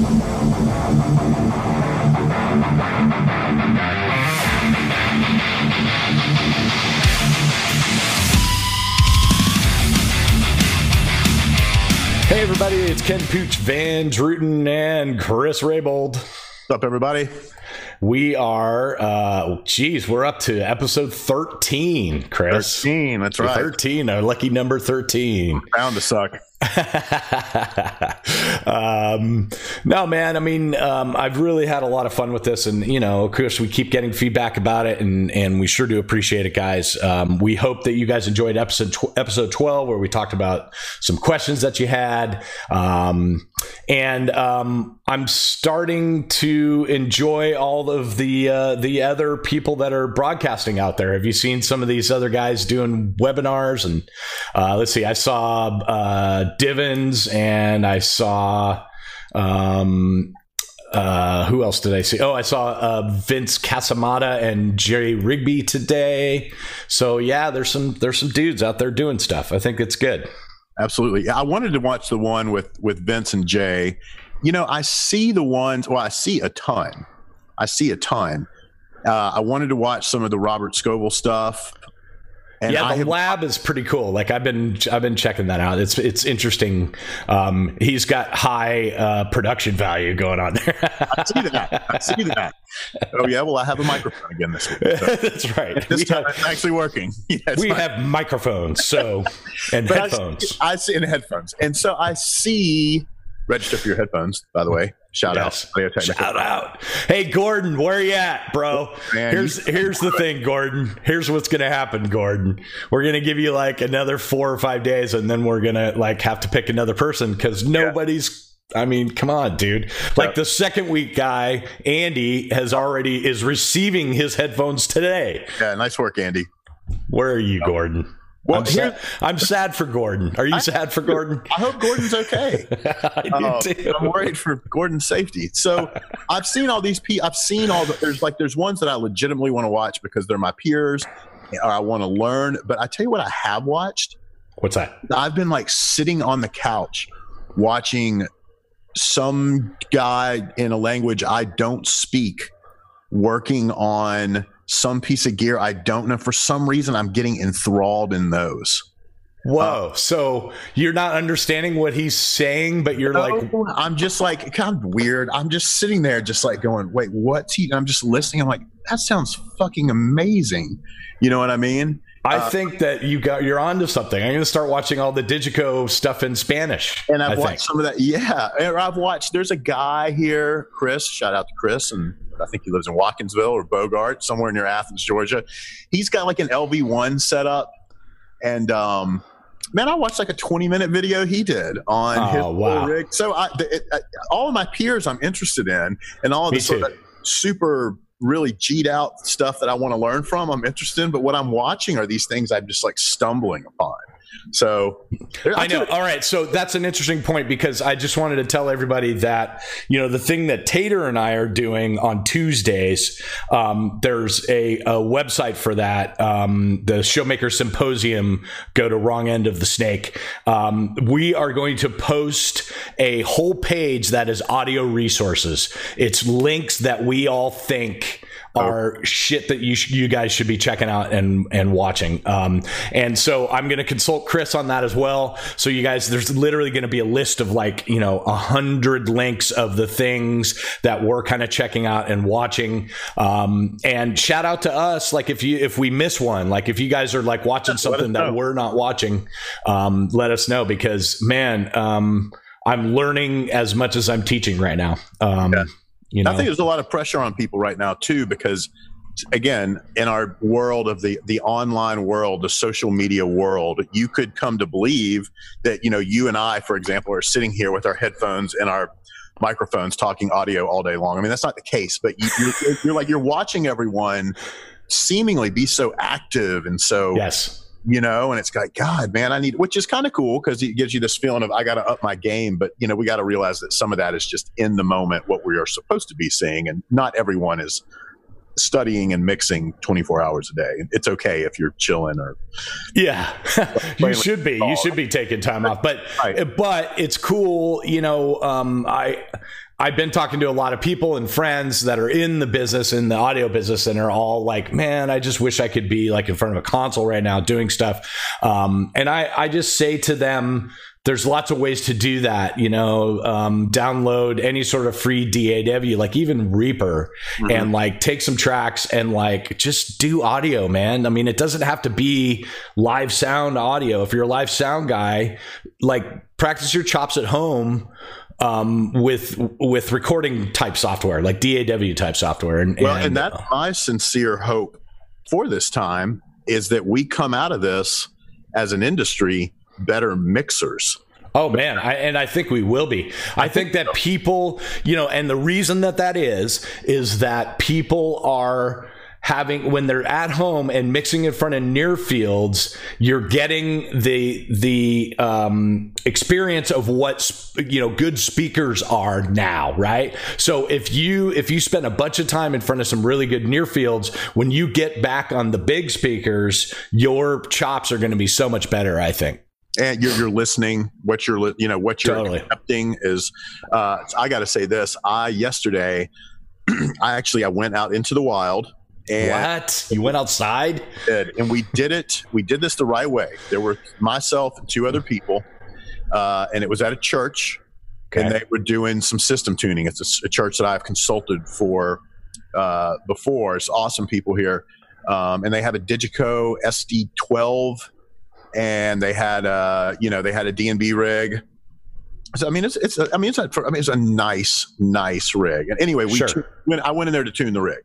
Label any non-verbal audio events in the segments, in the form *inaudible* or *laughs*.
Hey, everybody, it's Ken Pooch Van Druten and Chris Rabold. What's up, everybody? We are, uh, geez, we're up to episode 13, Chris. 13, that's right. 13, our lucky number 13. Bound to suck. Um, no, man. I mean, um, I've really had a lot of fun with this, and you know, of course, we keep getting feedback about it, and and we sure do appreciate it, guys. Um, we hope that you guys enjoyed episode tw- episode twelve, where we talked about some questions that you had, um, and um, I'm starting to enjoy all of the uh, the other people that are broadcasting out there. Have you seen some of these other guys doing webinars? And uh, let's see, I saw. Uh, Divins, and I saw. Um, uh, who else did I see? Oh, I saw uh, Vince Casamata and Jerry Rigby today. So yeah, there's some there's some dudes out there doing stuff. I think it's good. Absolutely. I wanted to watch the one with with Vince and Jay. You know, I see the ones. Well, I see a ton. I see a ton. Uh, I wanted to watch some of the Robert Scovill stuff. And yeah, the have, lab is pretty cool. Like I've been I've been checking that out. It's it's interesting. Um, he's got high uh, production value going on there. I see that. I see that. Oh yeah, well I have a microphone again this week. So. *laughs* That's right. This we time have, it's actually working. *laughs* Yeah, we have microphones, so and *laughs* headphones. I see, I see in headphones, and so I see register for your headphones, by the way. Shout yes. out. Shout out. Hey Gordon, where are you at, bro? Man, here's here's the thing, Gordon. Here's what's gonna happen, Gordon. We're gonna give you like another four or five days, and then we're gonna like have to pick another person because nobody's I mean, come on, dude. Like the second week guy, Andy has already is receiving his headphones today. Yeah, nice work, Andy. Where are you, Gordon? Well, I'm, sad, I'm sad for Gordon. Are you I, sad for Gordon? I hope Gordon's okay. *laughs* I uh, I'm worried for Gordon's safety. So I've seen all these. I've seen all the. There's like there's ones that I legitimately want to watch because they're my peers, or I want to learn. But I tell you what, I have watched. What's that? I've been like sitting on the couch watching some guy in a language I don't speak working on some piece of gear I don't know. For some reason, I'm getting enthralled in those. Whoa! Uh, so you're not understanding what he's saying, but you're no, like, I'm just like kind of weird. I'm just sitting there, just like going, "Wait, what's he?" I'm just listening. I'm like, "That sounds fucking amazing." You know what I mean? I uh, think that you got you're onto something. I'm going to start watching all the Digico stuff in Spanish. And I've I watched think. some of that. *laughs* Yeah, I've watched. There's a guy here, Chris. Shout out to Chris and I think he lives in Watkinsville or Bogart, somewhere near Athens, Georgia. He's got like an LV1 set up. And um, man, I watched like a 20 minute video he did on oh, his wow. rig. So I, it, all of my peers I'm interested in, and all of the sort of super really cheat out stuff that I want to learn from, I'm interested in. But what I'm watching are these things I'm just like stumbling upon. So I know. All right. So that's an interesting point because I just wanted to tell everybody that, you know, the thing that Tater and I are doing on Tuesdays, um, there's a, a, website for that. Um, the Showmaker Symposium, go to wrong end of the snake. Um, we are going to post a whole page that is audio resources. It's links that we all think are shit that you sh- you guys should be checking out and and watching. Um, and so I'm going to consult Chris on that as well. So you guys, there's literally going to be a list of like you know a hundred links of the things that we're kind of checking out and watching. Um, and shout out to us, like if you if we miss one, like if you guys are like watching something that we're not watching, um, let us know because man. Um, I'm learning as much as I'm teaching right now. Um, yeah. You know? I think there's a lot of pressure on people right now too, because again, in our world of the the online world, the social media world, you could come to believe that you know you and I, for example, are sitting here with our headphones and our microphones talking audio all day long. I mean, that's not the case, but you, you're, you're like you're watching everyone seemingly be so active and so yes you know, and it's like, God, man, I need, which is kind of cool because it gives you this feeling of I got to up my game. But, you know, we got to realize that some of that is just in the moment what we are supposed to be seeing. And not everyone is studying and mixing 24 hours a day. It's okay if you're chilling or yeah, *laughs* you should be. You should be taking time off. But right. but it's cool. You know, um, I. I've been talking to a lot of people and friends that are in the business, in the audio business, and are all like, "Man, I just wish I could be like in front of a console right now doing stuff." Um, and I, I just say to them, there's lots of ways to do that. You know, um, download any sort of free DAW, like even Reaper, mm-hmm. and like take some tracks and like just do audio, man. I mean, it doesn't have to be live sound audio. If you're a live sound guy, like practice your chops at home um, with with recording type software, like DAW type software. And, well, and, and that's uh, my sincere hope for this time is that we come out of this as an industry better mixers. Oh man, I, and I think we will be. I think that people, you know, and the reason that that is is that people are having when they're at home and mixing in front of near fields you're getting the the um, experience of what you know good speakers are now right? So if you if you spend a bunch of time in front of some really good near fields when you get back on the big speakers your chops are going to be so much better i think. And you're, you're listening. What you're you know what you're totally. accepting is uh, i got to say this. I yesterday *clears throat* i actually i went out into the wild and what? you went outside. Did, and we did it. We did this the right way. There were myself and two other people uh, and it was at a church okay. and they were doing some system tuning. It's a, a church that i've consulted for uh, before. It's awesome people here. Um, and they have a digico sd12 and they had a you know they had a DNB rig. So I mean, it's it's a, I mean it's a, I mean it's a nice nice rig. And anyway, we sure. when I went in there to tune the rig,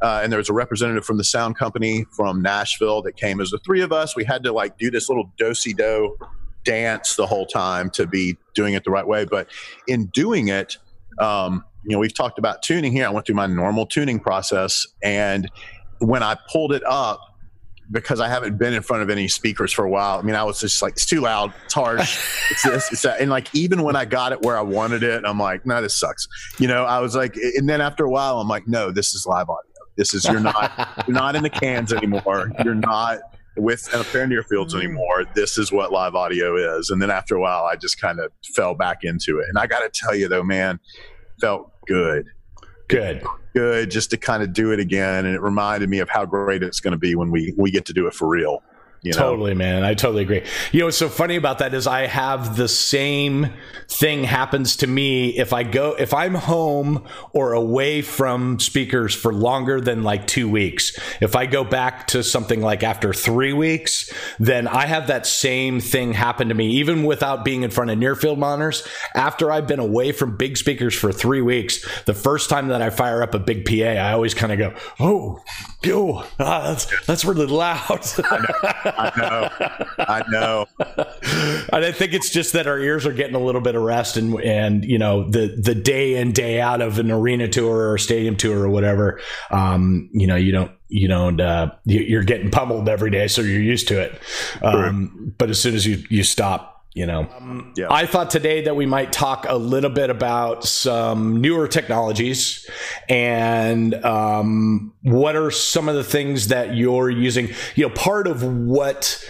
uh, and there was a representative from the sound company from Nashville that came. As the three of us, we had to like do this little do si do dance the whole time to be doing it the right way. But in doing it, um, you know, we've talked about tuning here. I went through my normal tuning process, and when I pulled it up because I haven't been in front of any speakers for a while. I mean, I was just like, it's too loud, it's harsh, *laughs* it's this, it's that. And like, even when I got it where I wanted it, I'm like, no, this sucks. You know, I was like, and then after a while, I'm like, no, this is live audio. This is, you're not, *laughs* you're not in the cans anymore. You're not with a pair near fields mm-hmm. anymore. This is what live audio is. And then after a while, I just kind of fell back into it. And I got to tell you though, man, felt good. Good good just to kind of do it again. And it reminded me of how great it's going to be when we, we get to do it for real. You know? Totally, man. I totally agree. You know, what's so funny about that is I have the same thing happens to me if I go, if I'm home or away from speakers for longer than like two weeks. If I go back to something like after three weeks, then I have that same thing happen to me, even without being in front of near field monitors. After I've been away from big speakers for three weeks, the first time that I fire up a big PA, I always kind of go, oh, yo, ah, that's, that's really loud. I know. I know. And I think it's just that our ears are getting a little bit of rest, and and you know the the day in day out of an arena tour or stadium tour or whatever. Um, you know, you don't you don't uh, you're getting pummeled every day, so you're used to it. Um, but as soon as you you stop you know um, yeah. i thought today that we might talk a little bit about some newer technologies and um, what are some of the things that you're using you know part of what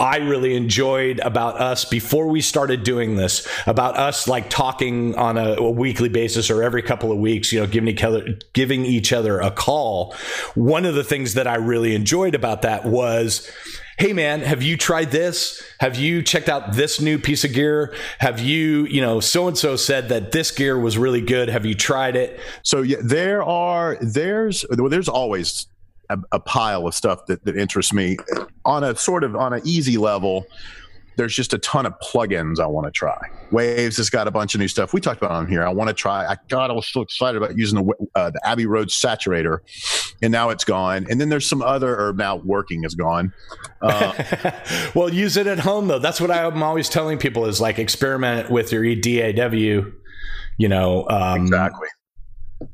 i really enjoyed about us before we started doing this about us like talking on a, a weekly basis or every couple of weeks you know giving each other giving each other a call one of the things that i really enjoyed about that was hey man have you tried this? Have you checked out this new piece of gear? Have you you know so and so said that this gear was really good. Have you tried it? So yeah there are there's well, there's always a, a pile of stuff that, that interests me on a sort of on an easy level there's just a ton of plugins I want to try. Waves has got a bunch of new stuff. We talked about on here. I want to try. I God, I was so excited about using the uh, the Abbey Road saturator, and now it's gone. And then there's some other, or now working is gone. Uh, *laughs* well, use it at home though. That's what I'm always telling people is like experiment with your DAW. You know, um, exactly.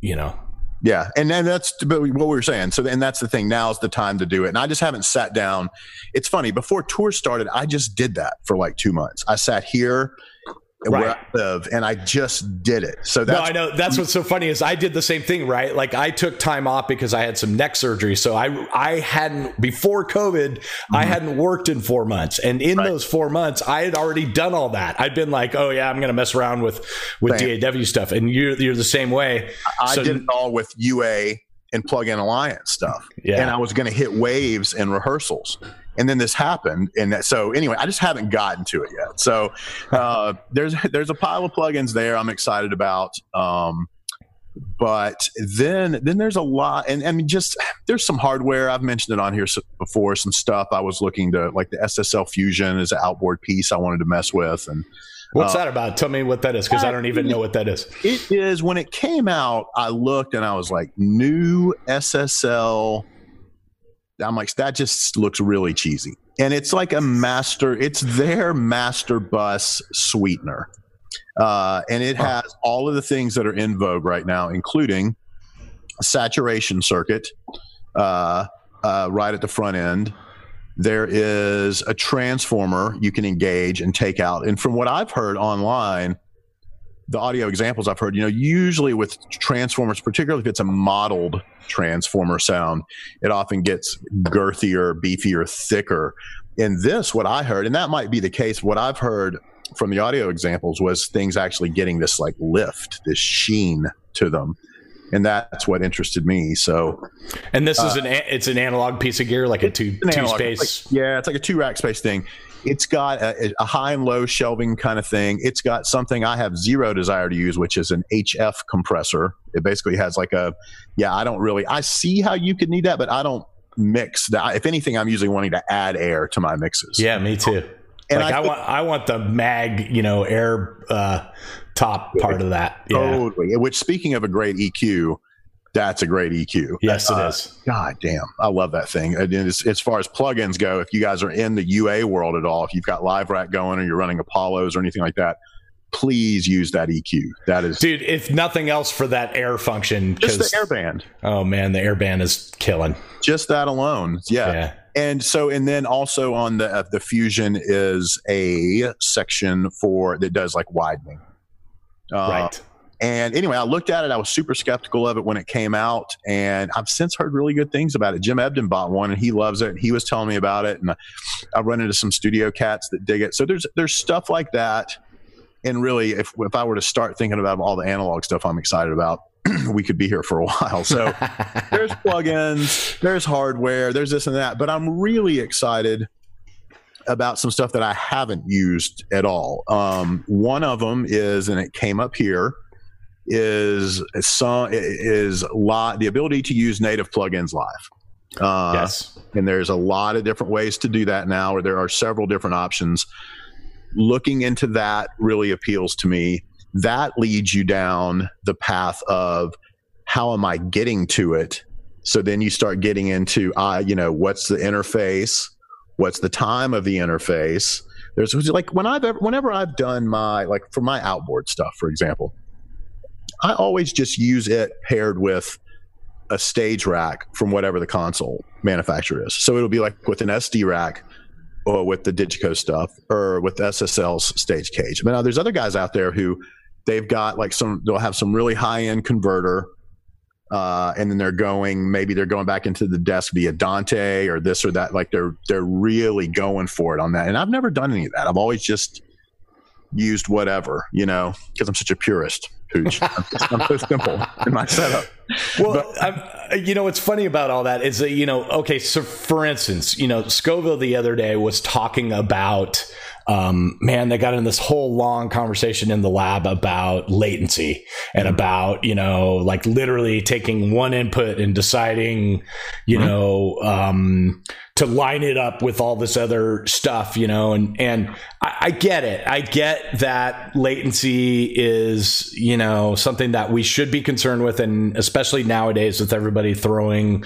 You know, yeah, and then that's what we were saying. So, and that's the thing. Now's the time to do it. And I just haven't sat down. It's funny. Before tour started, I just did that for like two months. I sat here right. where I live, and I just did it. So that's no, I know that's what's so funny is I did the same thing, right? Like I took time off because I had some neck surgery, so I I hadn't before COVID, mm-hmm. I hadn't worked in four months, and in right. those four months, I had already done all that. I'd been like, oh yeah, I'm gonna mess around with with Same. DAW stuff, and you're you're the same way. I so, did it all with UA and plug-in alliance stuff, yeah. and I was gonna hit waves and rehearsals. And then this happened and so anyway i just haven't gotten to it yet. So *laughs* uh, there's there's a pile of plugins there i'm excited about um, but then then there's a lot and I mean just there's some hardware. I've mentioned it on here before some stuff I was looking to like the SSL Fusion is an outboard piece I wanted to mess with and What's uh, that about? Tell me what that is because I don't even know what that is. It is when it came out, I looked and I was like, new SSL I'm like, that just looks really cheesy. And it's like a master, it's their master bus sweetener. Uh, and it has all of the things that are in vogue right now, including saturation circuit uh, uh, right at the front end. There is a transformer you can engage and take out. And from what I've heard online, the audio examples I've heard, you know, usually with transformers, particularly if it's a modeled transformer sound, it often gets girthier, beefier, thicker. In this, what I heard, and that might be the case, what I've heard from the audio examples was things actually getting this like lift, this sheen to them. And that's what interested me. So, and this uh, is an it's an analog piece of gear, like a two two space. Like, yeah, it's like a two rack space thing. It's got a, a, high and low shelving kind of thing. It's got something I have zero desire to use, which is an HF compressor. It basically has like a, yeah, I don't really, I see how you could need that, but I don't mix that. If anything, I'm usually wanting to add air to my mixes. Yeah, me too. And like I, I want, I want the Maag, you know, air uh, top part of that. Yeah. Totally. Which, speaking of a great EQ, that's a great EQ. Yes, uh, it is. God damn, I love that thing. And as, as, far as plugins go, if you guys are in the UA world at all, if you've got Live Rack going or you're running Apollos or anything like that, please use that EQ. That is, dude. If nothing else, for that air function, just the airband. Oh man, the airband is killing. Just that alone, yeah. yeah. And so, and then also on the uh, the Fusion is a section for that does like widening. Uh, right and anyway, I looked at it. I was super skeptical of it when it came out, and I've since heard really good things about it. Jim Ebdon bought one, and he loves it. He was telling me about it, and I run into some studio cats that dig it. So there's there's stuff like that. And really, if if I were to start thinking about all the analog stuff I'm excited about, *clears throat* we could be here for a *laughs* while. So there's *laughs* plugins, there's hardware, there's this and that. But I'm really excited about some stuff that I haven't used at all. Um, one of them is, and it came up here is some is lot the ability to use native plugins live. Uh, yes, and there's a lot of different ways to do that now, or there are several different options. Looking into that really appeals to me. That leads you down the path of how am I getting to it? So then you start getting into, uh, you know, what's the interface? What's the time of the interface? There's like when I've ever, whenever I've done my like for my outboard stuff, for example, I always just use it paired with a stage rack from whatever the console manufacturer is. So it'll be like with an SD rack or with the Digico stuff or with SSL's stage cage. But now there's other guys out there who they've got like some, they'll have some really high end converter. Uh, and then they're going, maybe they're going back into the desk via Dante or this or that. Like they're, they're really going for it on that. And I've never done any of that. I've always just used whatever, you know, because I'm such a purist. Pooch. I'm so *laughs* simple in my setup. Well, but, you know what's funny about all that is that you know, okay, so for instance, you know, Scovill the other day was talking about um, man, they got in this whole long conversation in the lab about latency and mm-hmm. about, you know, like literally taking one input and deciding, you mm-hmm. know, um, to line it up with all this other stuff, you know, and, and I, I, get it. I get that latency is, you know, something that we should be concerned with. And especially nowadays with everybody throwing,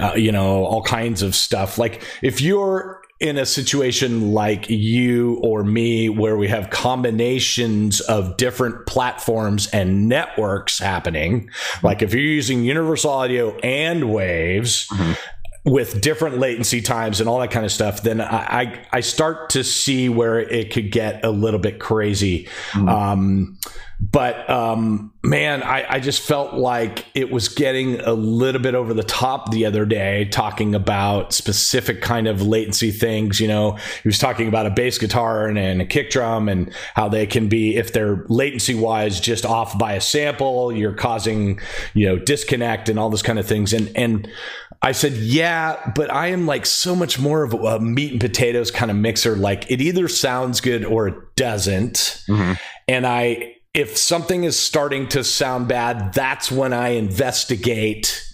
uh, you know, all kinds of stuff. Like if you're, in a situation like you or me where we have combinations of different platforms and networks happening like if you're using universal audio and waves mm-hmm. with different latency times and all that kind of stuff, then I, I, I start to see where it could get a little bit crazy. Mm-hmm. Um, but um, man, I, I just felt like it was getting a little bit over the top the other day, talking about specific kind of latency things. You know, he was talking about a bass guitar and, and a kick drum and how they can be, if they're latency wise just off by a sample, you're causing, you know, disconnect and all those kind of things. And and I said, yeah, but I am like so much more of a meat and potatoes kind of mixer. Like it either sounds good or it doesn't. Mm-hmm. And I if something is starting to sound bad, that's when I investigate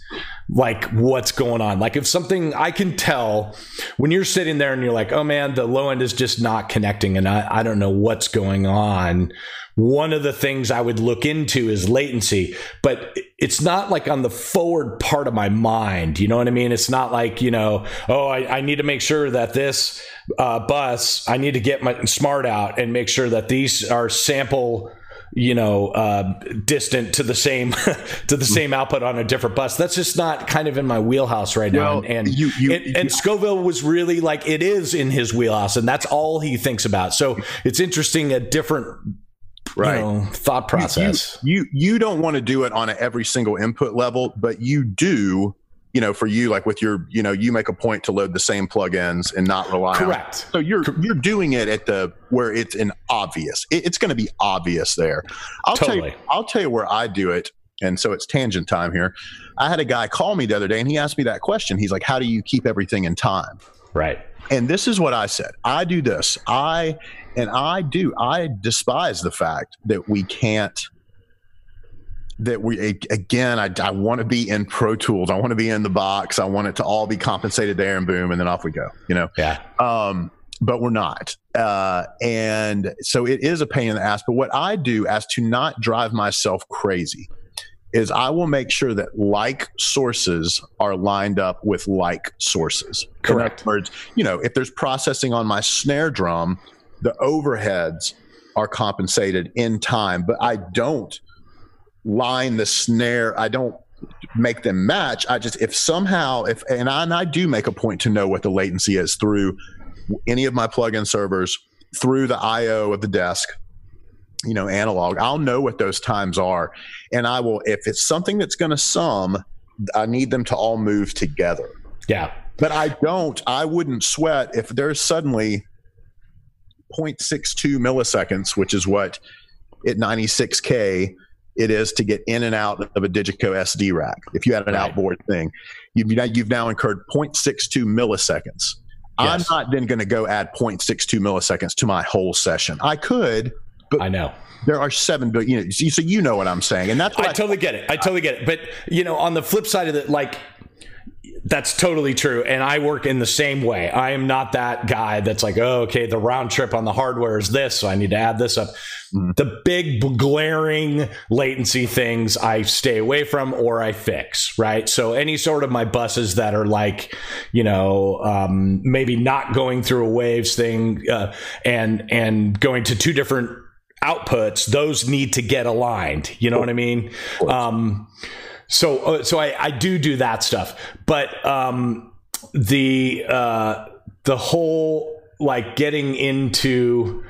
like what's going on. Like if something I can tell when you're sitting there and you're like, oh man, the low end is just not connecting and I, I don't know what's going on. One of the things I would look into is latency, but it's not like on the forward part of my mind. You know what I mean? It's not like, you know, oh, I, I need to make sure that this uh, bus, I need to get my smart out and make sure that these are sample you know uh, distant to the same *laughs* to the same output on a different bus. That's just not kind of in my wheelhouse right well, now and and, you, you, and, and Scovill was really like it is in his wheelhouse and that's all he thinks about. So it's interesting a different right. you know, thought process you, you you don't want to do it on a every single input level but you do you know, for you, like with your, you know, you make a point to load the same plugins and not rely on. Correct. On, so you're you're doing it at the where it's an obvious. It, it's going to be obvious there. I'll totally. tell you. I'll tell you where I do it. And so it's tangent time here. I had a guy call me the other day and he asked me that question. He's like, "How do you keep everything in time?" Right. And this is what I said. I do this. I and I do. I despise the fact that we can't that we again I, I want to be in pro tools. I want to be in the box. I want it to all be compensated there and boom and then off we go you know? Yeah. Um but we're not. Uh and so it is a pain in the ass but what i do as to not drive myself crazy is i will make sure that like sources are lined up with like sources. Correct. words you know if there's processing on my snare drum the overheads are compensated in time but i don't line the snare. I don't make them match. I just if somehow if and I, and I do make a point to know what the latency is through any of my plugin servers through the IO of the desk you know analog i'll know what those times are and i will if it's something that's going to sum i need them to all move together yeah but i don't i wouldn't sweat if there's suddenly 0.62 milliseconds which is what at 96k it is to get in and out of a Digico SD rack. If you had an right. outboard thing, you've, you've now incurred 0.62 milliseconds. Yes. I'm not then going to go add 0.62 milliseconds to my whole session. I could, but I know there are seven billion. You know, so you know what I'm saying, and that's I, I totally get it. I totally get it. But you know, on the flip side of it, like that's totally true. And I work in the same way. I am not that guy that's like, oh, okay, the round trip on the hardware is this, so I need to add this up. Mm. The big glaring latency things I stay away from or I fix, right? So any sort of my buses that are like, you know, um, maybe not going through a waves thing uh, and and going to two different outputs, those need to get aligned. You know what I mean? Um, so uh, so I, I do do that stuff, but um, the uh, the whole like getting into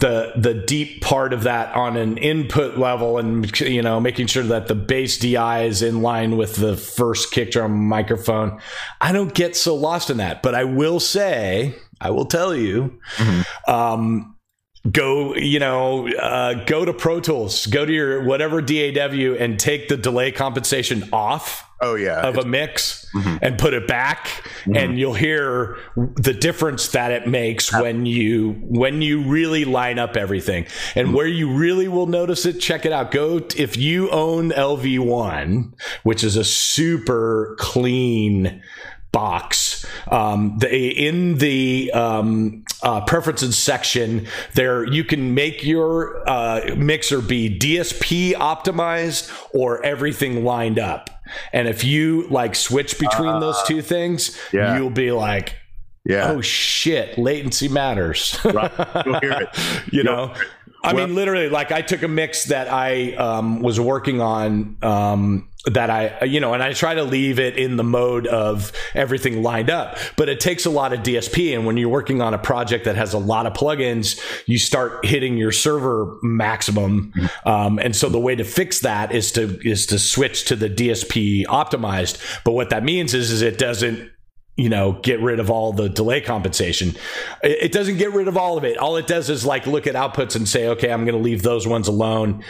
the the deep part of that on an input level and you know making sure that the bass DI is in line with the first kick drum microphone. I don't get so lost in that, but I will say, I will tell you, mm-hmm. um, go you know uh, go to pro tools go to your whatever daw and take the delay compensation off oh yeah of a mix mm-hmm. and put it back mm-hmm. and you'll hear the difference that it makes when you when you really line up everything and mm-hmm. where you really will notice it check it out go t- if you own lv1 which is a super clean box. Um, the, in the um, uh, preferences section, there you can make your uh, mixer be DSP optimized or everything lined up. And if you like switch between uh, those two things, yeah. you'll be like, yeah. Oh shit, latency matters. right. You'll hear it. *laughs* you know. I well, mean, literally, like I took a mix that I um, was working on um, that I, you know, and I try to leave it in the mode of everything lined up. But it takes a lot of DSP. And when you're working on a project that has a lot of plugins, you start hitting your server maximum. Um, and so the way to fix that is to is to switch to the DSP optimized. But what that means is is it doesn't you know, get rid of all the delay compensation. It doesn't get rid of all of it. All it does is like look at outputs and say, okay, I'm going to leave those ones alone.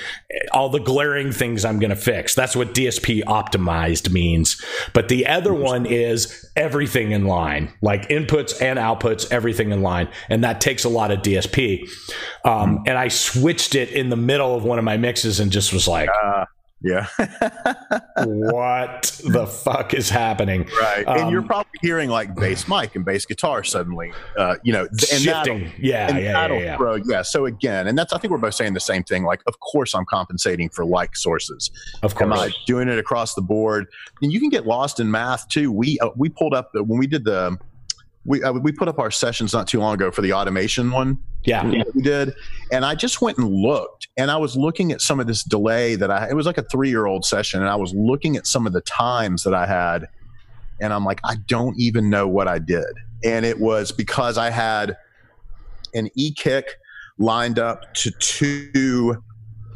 All the glaring things I'm going to fix. That's what DSP optimized means. But the other one is everything in line, like inputs and outputs, everything in line. And that takes a lot of DSP. Um, and I switched it in the middle of one of my mixes and just was like, uh, yeah. *laughs* what the fuck is happening? Right. Um, and you're um, probably hearing like bass mic and bass guitar suddenly, uh, you know, and shifting. Yeah. And yeah, yeah, yeah. Throw, yeah. So again, and that's, I think we're both saying the same thing. Like, of course I'm compensating for like sources. Of course. Am I doing it across the board? And you can get lost in math too. We, uh, we pulled up the, when we did the, we uh, we put up our sessions not too long ago for the automation one. Yeah, we did, and I just went and looked, and I was looking at some of this delay that I. It was like a three year old session, and I was looking at some of the times that I had, and I'm like, I don't even know what I did, and it was because I had an e kick lined up to two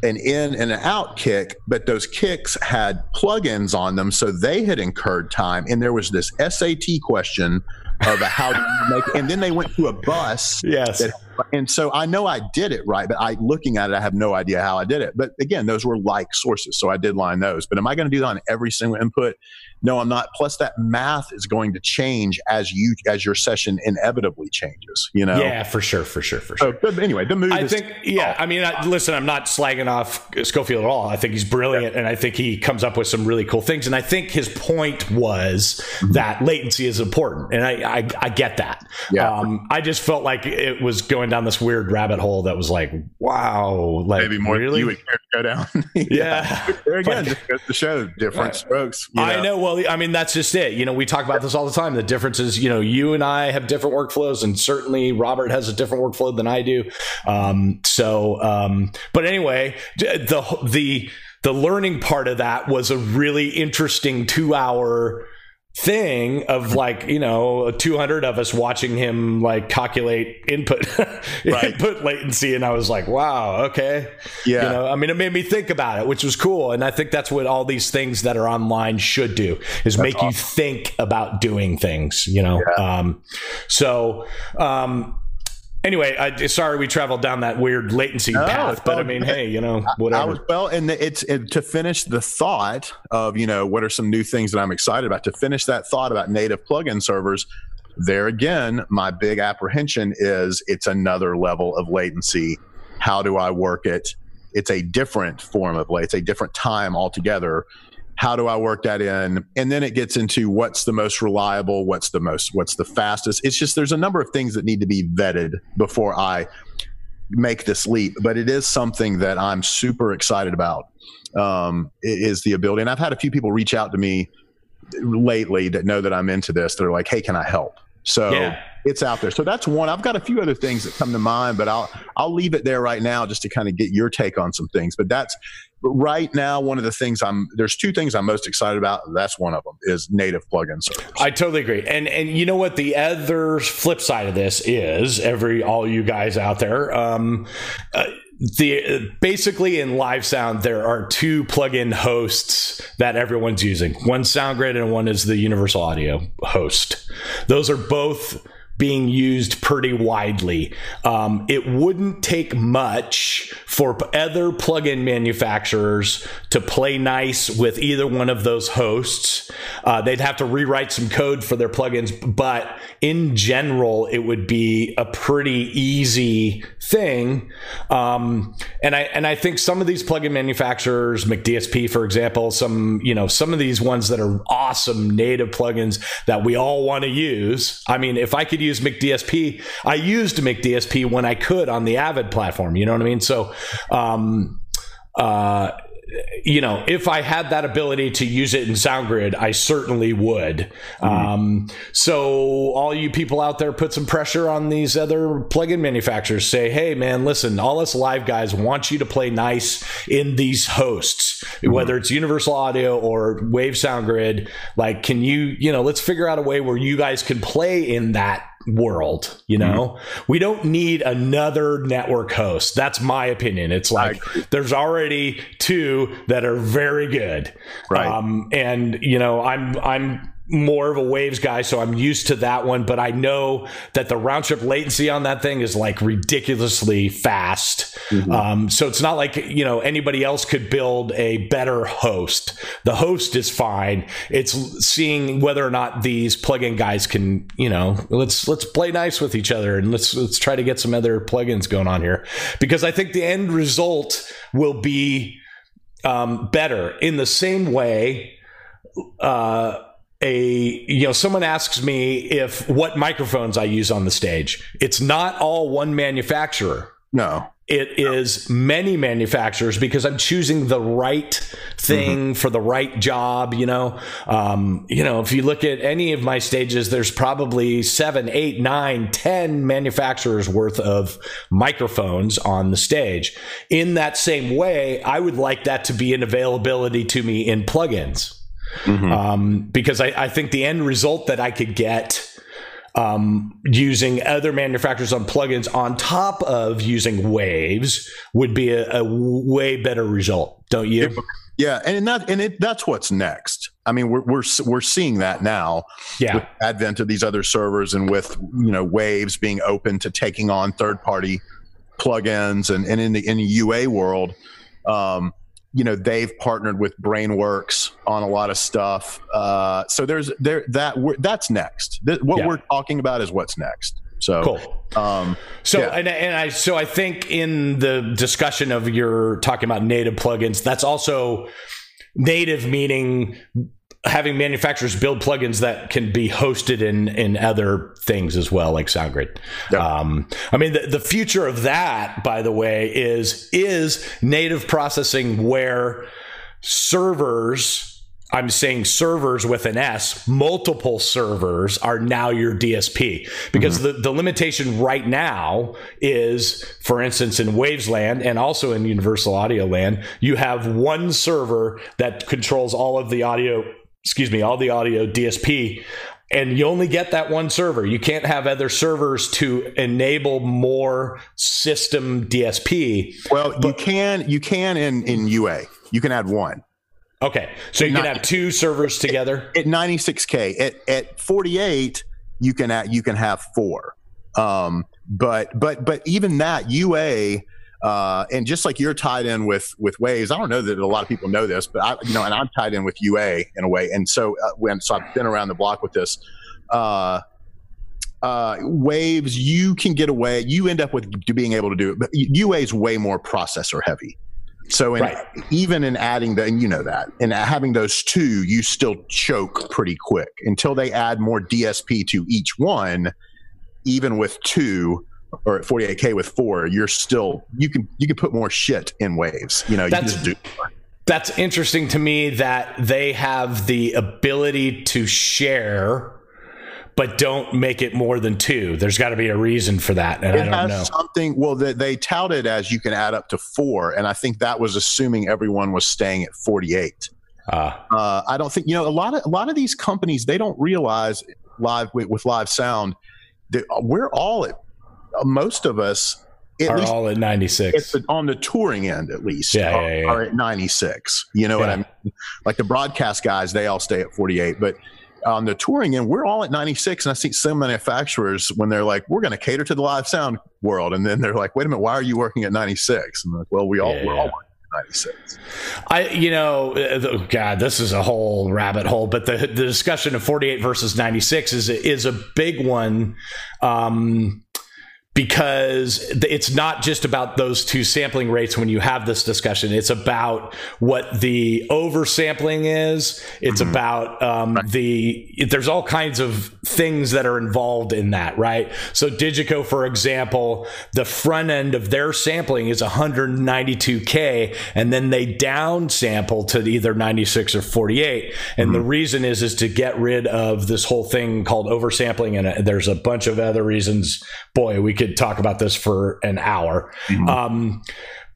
an in and an out kick, but those kicks had plugins on them, so they had incurred time. And there was this SAT question of how do you make and then they went to a bus yes. that, and so i know i did it right but i looking at it i have no idea how i did it. But again those were like sources so i did line those. But am i going to do that on every single input? No i'm not. Plus that math is going to change as you as your session inevitably changes you know? Yeah for sure for sure for sure. so, but anyway the move i think yeah i mean I, listen i'm not slagging off Scovill at all. I think he's brilliant yeah. and i think he comes up with some really cool things. And i think his point was mm-hmm. that latency is important and i i, I get that. Yeah. Um, i just felt like it was going down this weird rabbit hole that was like wow like maybe more really you would go down *laughs* yeah, yeah. *laughs* there again just to show different right. strokes you know? i know well well, I mean, that's just it. You know, we talk about this all the time. The difference is, you know, you and I have different workflows, and certainly Robert has a different workflow than I do. Um, so, um, but anyway, the the the learning part of that was a really interesting two hour thing of like you know 200 of us watching him like calculate input *laughs* input latency and i was like wow okay yeah you know i mean it made me think about it which was cool and i think that's what all these things that are online should do is that's make awesome. you think about doing things you know yeah. um so um Anyway, I, sorry we traveled down that weird latency no, path, but I mean, hey, you know, whatever. Was, well, and it's it, to finish the thought of you know what are some new things that I'm excited about. To finish that thought about native plugin servers, there again, my big apprehension is it's another level of latency. How do I work it? It's a different form of latency, it's a different time altogether how do I work that in? And then it gets into what's the most reliable, what's the most, what's the fastest. It's just there's a number of things that need to be vetted before I make this leap. But it is something that I'm super excited about. Um, is the ability, and I've had a few people reach out to me lately that know that I'm into this. They're like, "Hey, can I help?" So yeah. It's out there. So that's one. I've got a few other things that come to mind, but I'll I'll leave it there right now just to kind of get your take on some things. But that's right now, one of the things I'm there's two things I'm most excited about. That's one of them is native plugin servers. I totally agree. And and you know what the other flip side of this is every all you guys out there. Um, uh, the basically in live sound there are two plugin hosts that everyone's using one soundgrid and one is the universal audio host those are both being used pretty widely. Um, it wouldn't take much for other plugin manufacturers to play nice with either one of those hosts. Uh, they'd have to rewrite some code for their plugins, but in general, it would be a pretty easy thing. Um, and I and I think some of these plugin manufacturers, McDSP, for example, some you know some of these ones that are awesome native plugins that we all want to use. I mean, if I could use McDSP. I used McDSP when I could on the Avid platform. You know what I mean? So, um, uh, you know, if I had that ability to use it in SoundGrid, I certainly would. Mm-hmm. Um, so, all you people out there, put some pressure on these other plugin manufacturers. Say, hey, man, listen, all us live guys want you to play nice in these hosts, mm-hmm. whether it's Universal Audio or Wave SoundGrid. Like, can you, you know, let's figure out a way where you guys can play in that world you know? Mm-hmm. we don't need another network host. That's my opinion. It's like there's already two that are very good. Right. Um, and you know i'm i'm more of a waves guy, so I'm used to that one. But I know that the round trip latency on that thing is like ridiculously fast. Mm-hmm. Um, so it's not like you know anybody else could build a better host. The host is fine. It's seeing whether or not these plugin guys can you know let's let's play nice with each other and let's let's try to get some other plugins going on here because I think the end result will be um, better in the same way. Uh, a you know someone asks me if what microphones I use on the stage. It's not all one manufacturer. No. It is many manufacturers because I'm choosing the right thing mm-hmm. for the right job. You know, um, you know, if you look at any of my stages, there's probably seven, eight, nine, ten manufacturers worth of microphones on the stage. In that same way, I would like that to be an availability to me in plugins. Mm-hmm. Um, because I, I, think the end result that I could get um, using other manufacturers on plugins on top of using waves would be a, a way better result, don't you? Yeah, and that and it that's what's next. I mean, we're we're we're seeing that now. Yeah. With advent of these other servers and with you know waves being open to taking on third party plugins and, and in the in the UA world, um, you know they've partnered with brainworx on a lot of stuff uh, so there's there that that's next what yeah. we're talking about is what's next so cool. Um, so yeah. and, and I so I think in the discussion of your talking about native plugins, that's also native meaning having manufacturers build plugins that can be hosted in in other things as well, like SoundGrid. Yep. Um, I mean, the, the future of that, by the way, is is native processing where servers. I'm saying servers with an S, multiple servers are now your DSP. Because mm-hmm. the, the limitation right now is, for instance, in Wavesland and also in Universal Audio Land, you have one server that controls all of the audio excuse me, all the audio DSP, and you only get that one server. You can't have other servers to enable more system DSP. Well, but, you can you can in in UA. You can add one. Okay, so you can have two servers together at, at 96k. At at 48, you can add, you can have four. Um, but but but even that UA uh, and just like you're tied in with with Waves, I don't know that a lot of people know this, but I, you know, and I'm tied in with UA in a way. And so uh, when so I've been around the block with this. Uh, uh, waves, you can get away. You end up with being able to do it, but UA is way more processor heavy. So in, right. even in adding the, and you know that, and having those two, you still choke pretty quick until they add more DSP to each one. Even with two, or at 48k with four, you're still you can you can put more shit in waves. You know, that's, you. That's interesting to me that they have the ability to share but don't make it more than two. There's got to be a reason for that, and it I don't know. Something well, they, they touted as you can add up to four, and I think that was assuming everyone was staying at 48. Uh, uh, I don't think you know a lot of a lot of these companies they don't realize live with, with live sound that we're all at most of us at are all at 96 on the touring end at least yeah, are, yeah, yeah. are at 96 you know yeah. what i mean like the broadcast guys they all stay at 48 but on the touring end we're all at 96 and i see some manufacturers when they're like we're going to cater to the live sound world and then they're like wait a minute why are you working at 96 and like well we all we're all working 96. I, you know, uh, God, this is a whole rabbit hole. But the the discussion of 48 versus 96 is is a big one. Um, because it's not just about those two sampling rates when you have this discussion. It's about what the oversampling is. It's mm-hmm. about um, right. the there's all kinds of things that are involved in that, right? So Digico, for example, the front end of their sampling is 192k, and then they down sample to either 96 or 48. And mm-hmm. the reason is is to get rid of this whole thing called oversampling, and uh, there's a bunch of other reasons. Boy, we could talk about this for an hour. Mm-hmm. Um,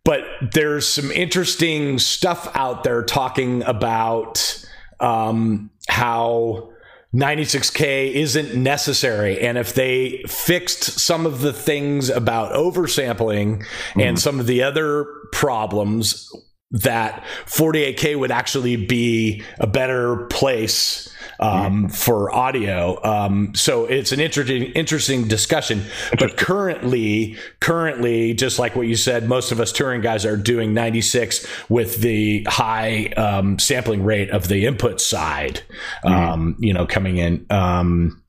but there's some interesting stuff out there talking about um, how 96K isn't necessary. And if they fixed some of the things about oversampling mm-hmm. and some of the other problems, that 48K would actually be a better place um, mm. for audio. Um, so it's an interesting, interesting discussion. But currently, currently, just like what you said, most of us touring guys are doing 96 with the high um, sampling rate of the input side, mm. you know, coming in. Um,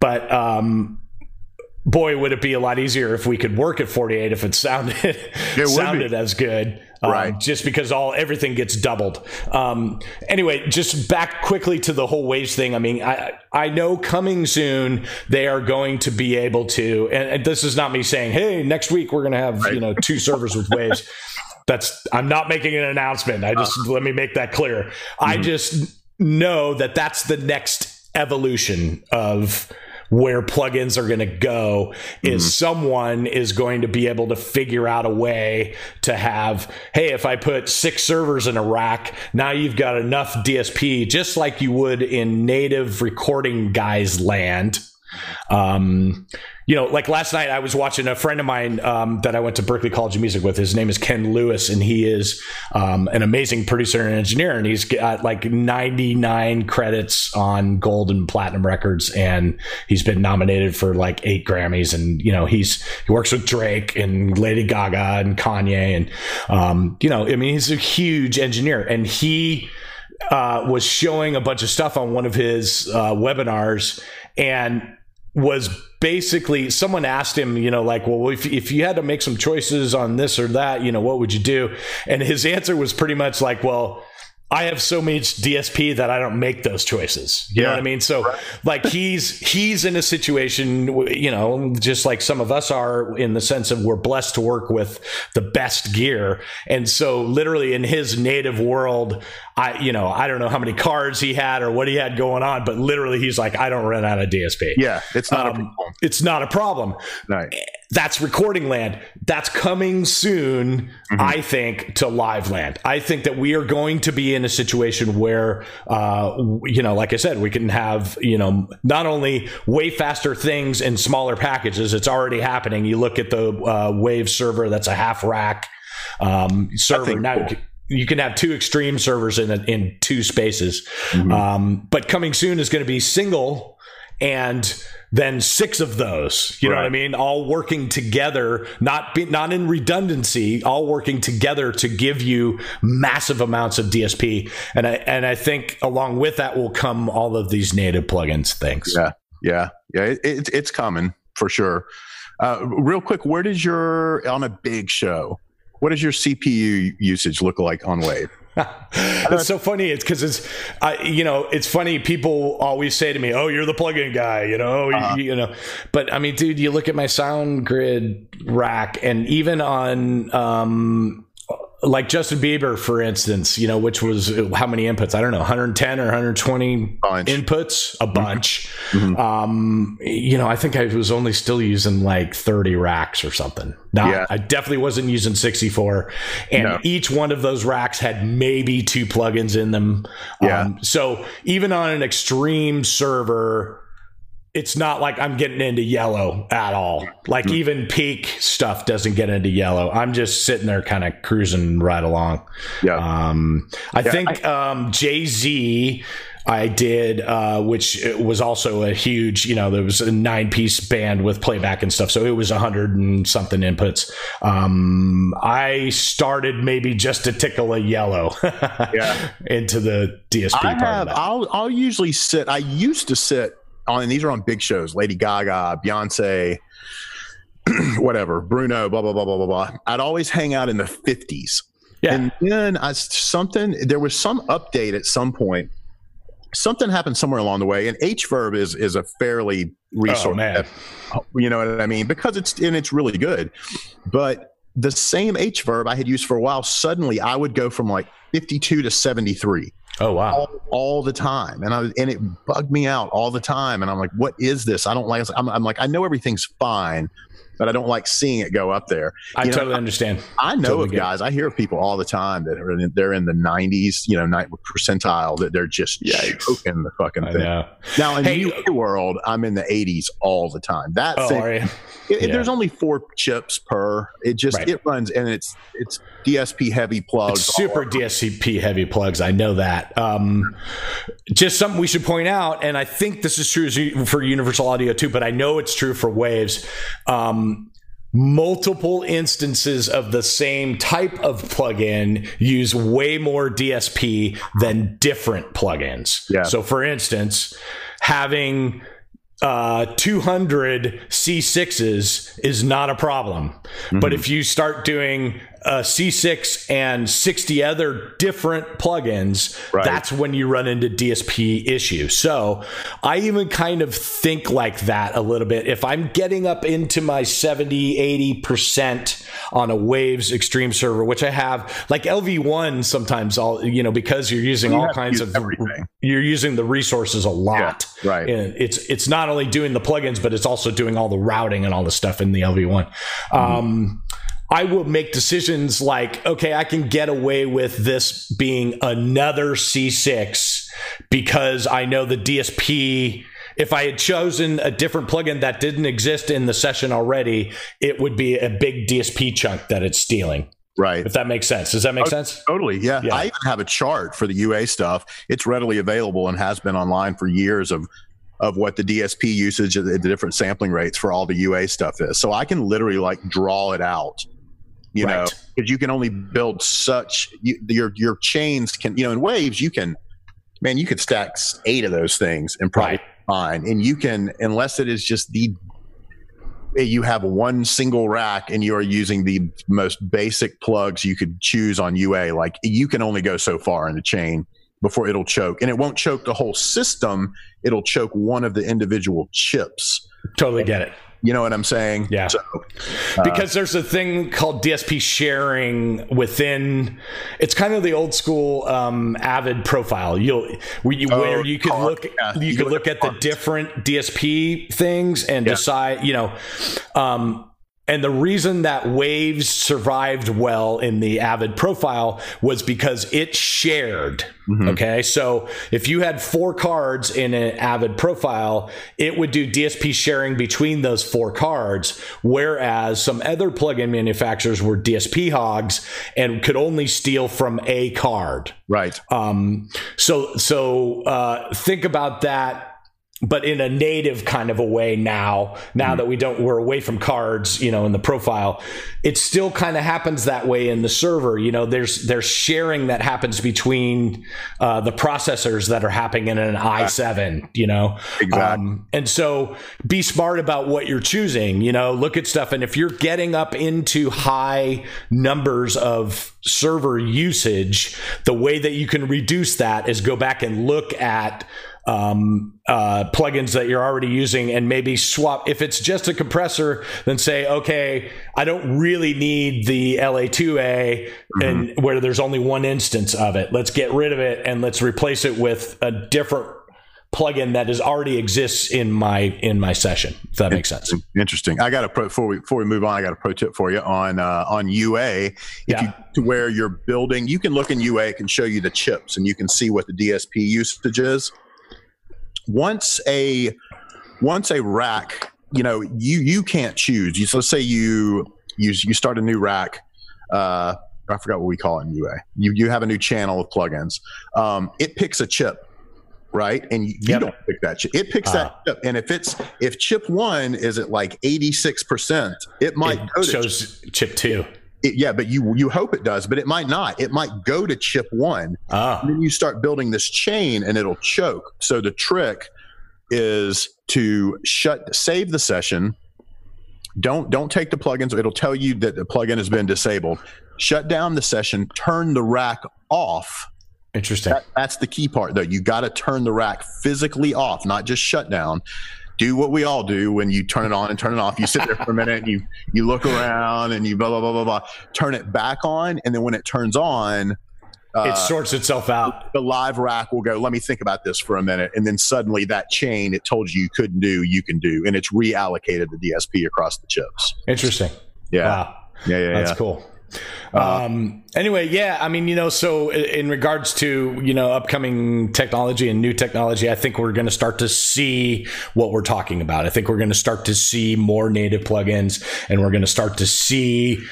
but um, boy, would it be a lot easier if we could work at 48 if it sounded it sounded as good um, right. just because all everything gets doubled. Um, anyway just back quickly to the whole waves thing. I mean i i know coming soon they are going to be able to and, and this is not me saying hey next week we're going to have right. you know two servers with waves *laughs* that's i'm not making an announcement. I just uh, let me make that clear. Mm-hmm. i just know that that's the next evolution of where plugins are going to go is mm-hmm. someone is going to be able to figure out a way to have hey if i put six servers in a rack now you've got enough dsp just like you would in native recording guys land um, you know, like last night I was watching a friend of mine um, that I went to Berklee College of Music with. His name is Ken Lewis, and he is um, an amazing producer and engineer. And he's got like 99 credits on gold and platinum records, and he's been nominated for like eight Grammys. And you know, he's he works with Drake and Lady Gaga and Kanye, and um, you know, I mean, he's a huge engineer, and he. Uh, was showing a bunch of stuff on one of his uh, webinars, and was basically someone asked him, you know, like, well, if, if you had to make some choices on this or that, you know, what would you do? And his answer was pretty much like, well, I have so much DSP that I don't make those choices. You yeah. know what I mean? So right. like he's he's in a situation, you know, just like some of us are in the sense of we're blessed to work with the best gear. And so literally in his native world, I, you know, I don't know how many cards he had or what he had going on, but literally he's like, I don't run out of DSP. Yeah, it's not um, a problem. It's not a problem. Right. That's recording land. That's coming soon, mm-hmm. I think, to live land. I think that we are going to be in a situation where, uh, you know, like I said, we can have, you know, not only way faster things in smaller packages. It's already happening. You look at the uh, Wave server that's a half rack um, server now. Cool you can have two extreme servers in in two spaces. Mm-hmm. Um, but coming soon is going to be single and then six of those. You right. know what i mean? All working together not be, not in redundancy all working together to give you massive amounts of dsp and i and i think along with that will come all of these native plugins things. Yeah. Yeah. Yeah. It, it, it's coming for sure. Uh, real quick where does your on a big show what does your CPU usage look like on Wave? *laughs* it's so funny. It's because it's, uh, you know, it's funny. People always say to me, "Oh, you're the plugin guy," you know, uh-huh. you, you, know. But I mean, dude, you look at my SoundGrid rack, and even on um, like Justin Bieber, for instance, you know, which was how many inputs? I don't know, 110 or 120 bunch. inputs, a mm-hmm. bunch. Mm-hmm. Um, you know, I think I was only still using like 30 racks or something. Not, yeah. I definitely wasn't using 64. And no. each one of those racks had maybe two plugins in them. Yeah. Um, so even on an extreme server, it's not like I'm getting into yellow at all. Like mm-hmm. even peak stuff doesn't get into yellow. I'm just sitting there kind of cruising right along. Yeah. Um, I yeah, think I, um, Jay Z. I did, uh, which was also a huge, you know, there was a nine piece band with playback and stuff. So it was a hundred and something inputs. Um, I started maybe just to tickle a yellow *laughs* yeah. into the DSP I part have, I'll, I'll usually sit, I used to sit on, and these are on big shows, Lady Gaga, Beyonce. *clears throat* whatever, Bruno, blah, blah, blah, blah, blah, blah. I'd always hang out in the 50s. Yeah. And then I something there was some update at some point. Something happened somewhere along the way, and H verb is is a fairly oh, resource. Oh. You know what I mean? Because it's and it's really good. But the same H verb I had used for a while, suddenly I would go from like 52 to 73 Oh wow. all, all the time, and I and it bugged me out all the time. And I'm like, what is this? I don't like. I'm, I'm like, I know everything's fine, but I don't like seeing it go up there. I you know, totally understand. I know Totally of guys. I hear of people all the time that are in, they're in the 90s, you know, ninth percentile that they're just Yikes. choking the fucking I thing. know. Now in Hey, the UA world, I'm in the 80s all the time. That Oh, thing, are you? it- Yeah. there's only four chips per. It just Right. it runs and it's it's DSP heavy plugs. It's super DSP heavy plugs. I know that. Um, just something we should point out, and I think this is true for Universal Audio too, but I know it's true for Waves. Um, multiple instances of the same type of plugin use way more DSP than different plugins. Yeah. So, for instance, having uh, 200 C6s is not a problem. Mm-hmm. But if you start doing a C6 and 60 other different plugins, Right. that's when you run into DSP issues. So I even kind of think like that a little bit. If I'm getting up into my 70, 80% on a Waves Extreme server, which I have, like LV1 sometimes, all you know, because you're using You all kinds of everything. you're using the resources a lot. right. And it's it's not only doing the plugins, but it's also doing all the routing and all the stuff in the LV1. Um, I will make decisions like, okay, I can get away with this being another C6 because I know the DSP. If I had chosen a different plugin that didn't exist in the session already, it would be a big DSP chunk that it's stealing. right. If that makes sense. Does that make oh, sense? Totally. Yeah. Yeah. I even have a chart for the UA stuff. It's readily available and has been online for years of of what the DSP usage at the different sampling rates for all the UA stuff is. So I can literally like draw it out. You know, because you can only build such you, your your chains can you know in waves you can man you could stack eight of those things and probably Right. fine and you can unless it is just the eh, you have one single rack and you are using the most basic plugs you could choose on UA. Like you can only go so far in the chain before it'll choke, and it won't choke the whole system. It'll choke one of the individual chips. Totally get it. You know what I'm saying? Yeah. So, because there's a thing called DSP sharing within. It's kind of the old school um, Avid profile. You'll where you, Oh, where you could look yeah. you, You could look look at at the different DSP things and Yeah. decide. You know, um, and the reason that Waves survived well in the Avid profile was because it shared. Mm-hmm. Okay. So if you had four cards in an Avid profile, it would do DSP sharing between those four cards. Whereas some other plugin manufacturers were DSP hogs and could only steal from a card. right. Um, so so uh, think about that, but in a native kind of a way now. Now that we don't, we're away from cards, you know, in the profile. It still kind of happens that way in the server. You know, there's there's sharing that happens between uh, the processors that are happening in an i7. You know, Exactly. um, and so be smart about what you're choosing. You know, look at stuff. And if you're getting up into high numbers of server usage, the way that you can reduce that is go back and look at um, uh, plugins that you're already using and maybe swap. If it's just a compressor, then say, okay, I don't really need the LA2A and where there's only one instance of it. Let's get rid of it and let's replace it with a different plugin that is already exists in my in my session. If that makes sense. Interesting. I got a pro before we before we move on. I got a pro tip for you on uh, on UA. If Yeah. you to where you're building, you can look in UA. It can show you the chips, and you can see what the DSP usage is. Once a once a rack, you know, you you can't choose. You, so let's say you you you start a new rack. Uh, I forgot what we call it in UA. You you have a new channel of plugins. Um, it picks a chip right? And you, you Yep. don't pick that chip. It picks that chip. And if it's if chip one is at like eighty six percent, it might It go to shows chip two. It, yeah, but you you hope it does, but it might not. It might go to chip one. Ah, And then you start building this chain and it'll choke. So the trick is to shut save the session, don't don't take the plugins. It'll tell you that the plugin has been disabled. Shut down the session. Turn the rack off. Interesting. That, that's the key part, though. You got to turn the rack physically off, not just shut down. Do what we all do when you turn it on and turn it off. You sit there for a minute and you you look around and you blah blah blah blah blah. Turn it back on, and then when it turns on, uh, it sorts itself out. The live rack will go, let me think about this for a minute. And then suddenly that chain it told you you couldn't do, you can do. And it's reallocated the DSP across the chips. Interesting. Yeah. Wow. Yeah, yeah, That's yeah. cool. Um, anyway, yeah, I mean, you know, so in regards to, you know, upcoming technology and new technology, I think we're going to start to see what we're talking about. I think we're going to start to see more native plugins and we're going to start to see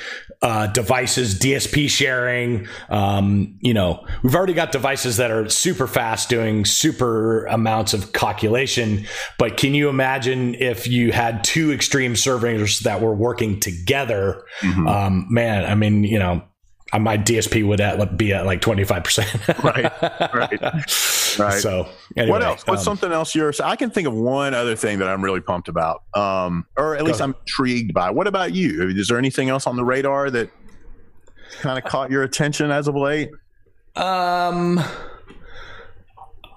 uh, devices, DSP sharing. Um, you know, we've already got devices that are super fast doing super amounts of calculation. But can you imagine if you had two extreme servers that were working together? Mm-hmm. Um, man, I mean, you know, my DSP would at, be at like 25%. right. Right. *laughs* Right. So, anyway, what else? What's um, something else you're, I can think of one other thing that I'm really pumped about, um, or at least I'm intrigued by. What about you? Is there anything else on the radar that kind of caught your attention as of late? Um,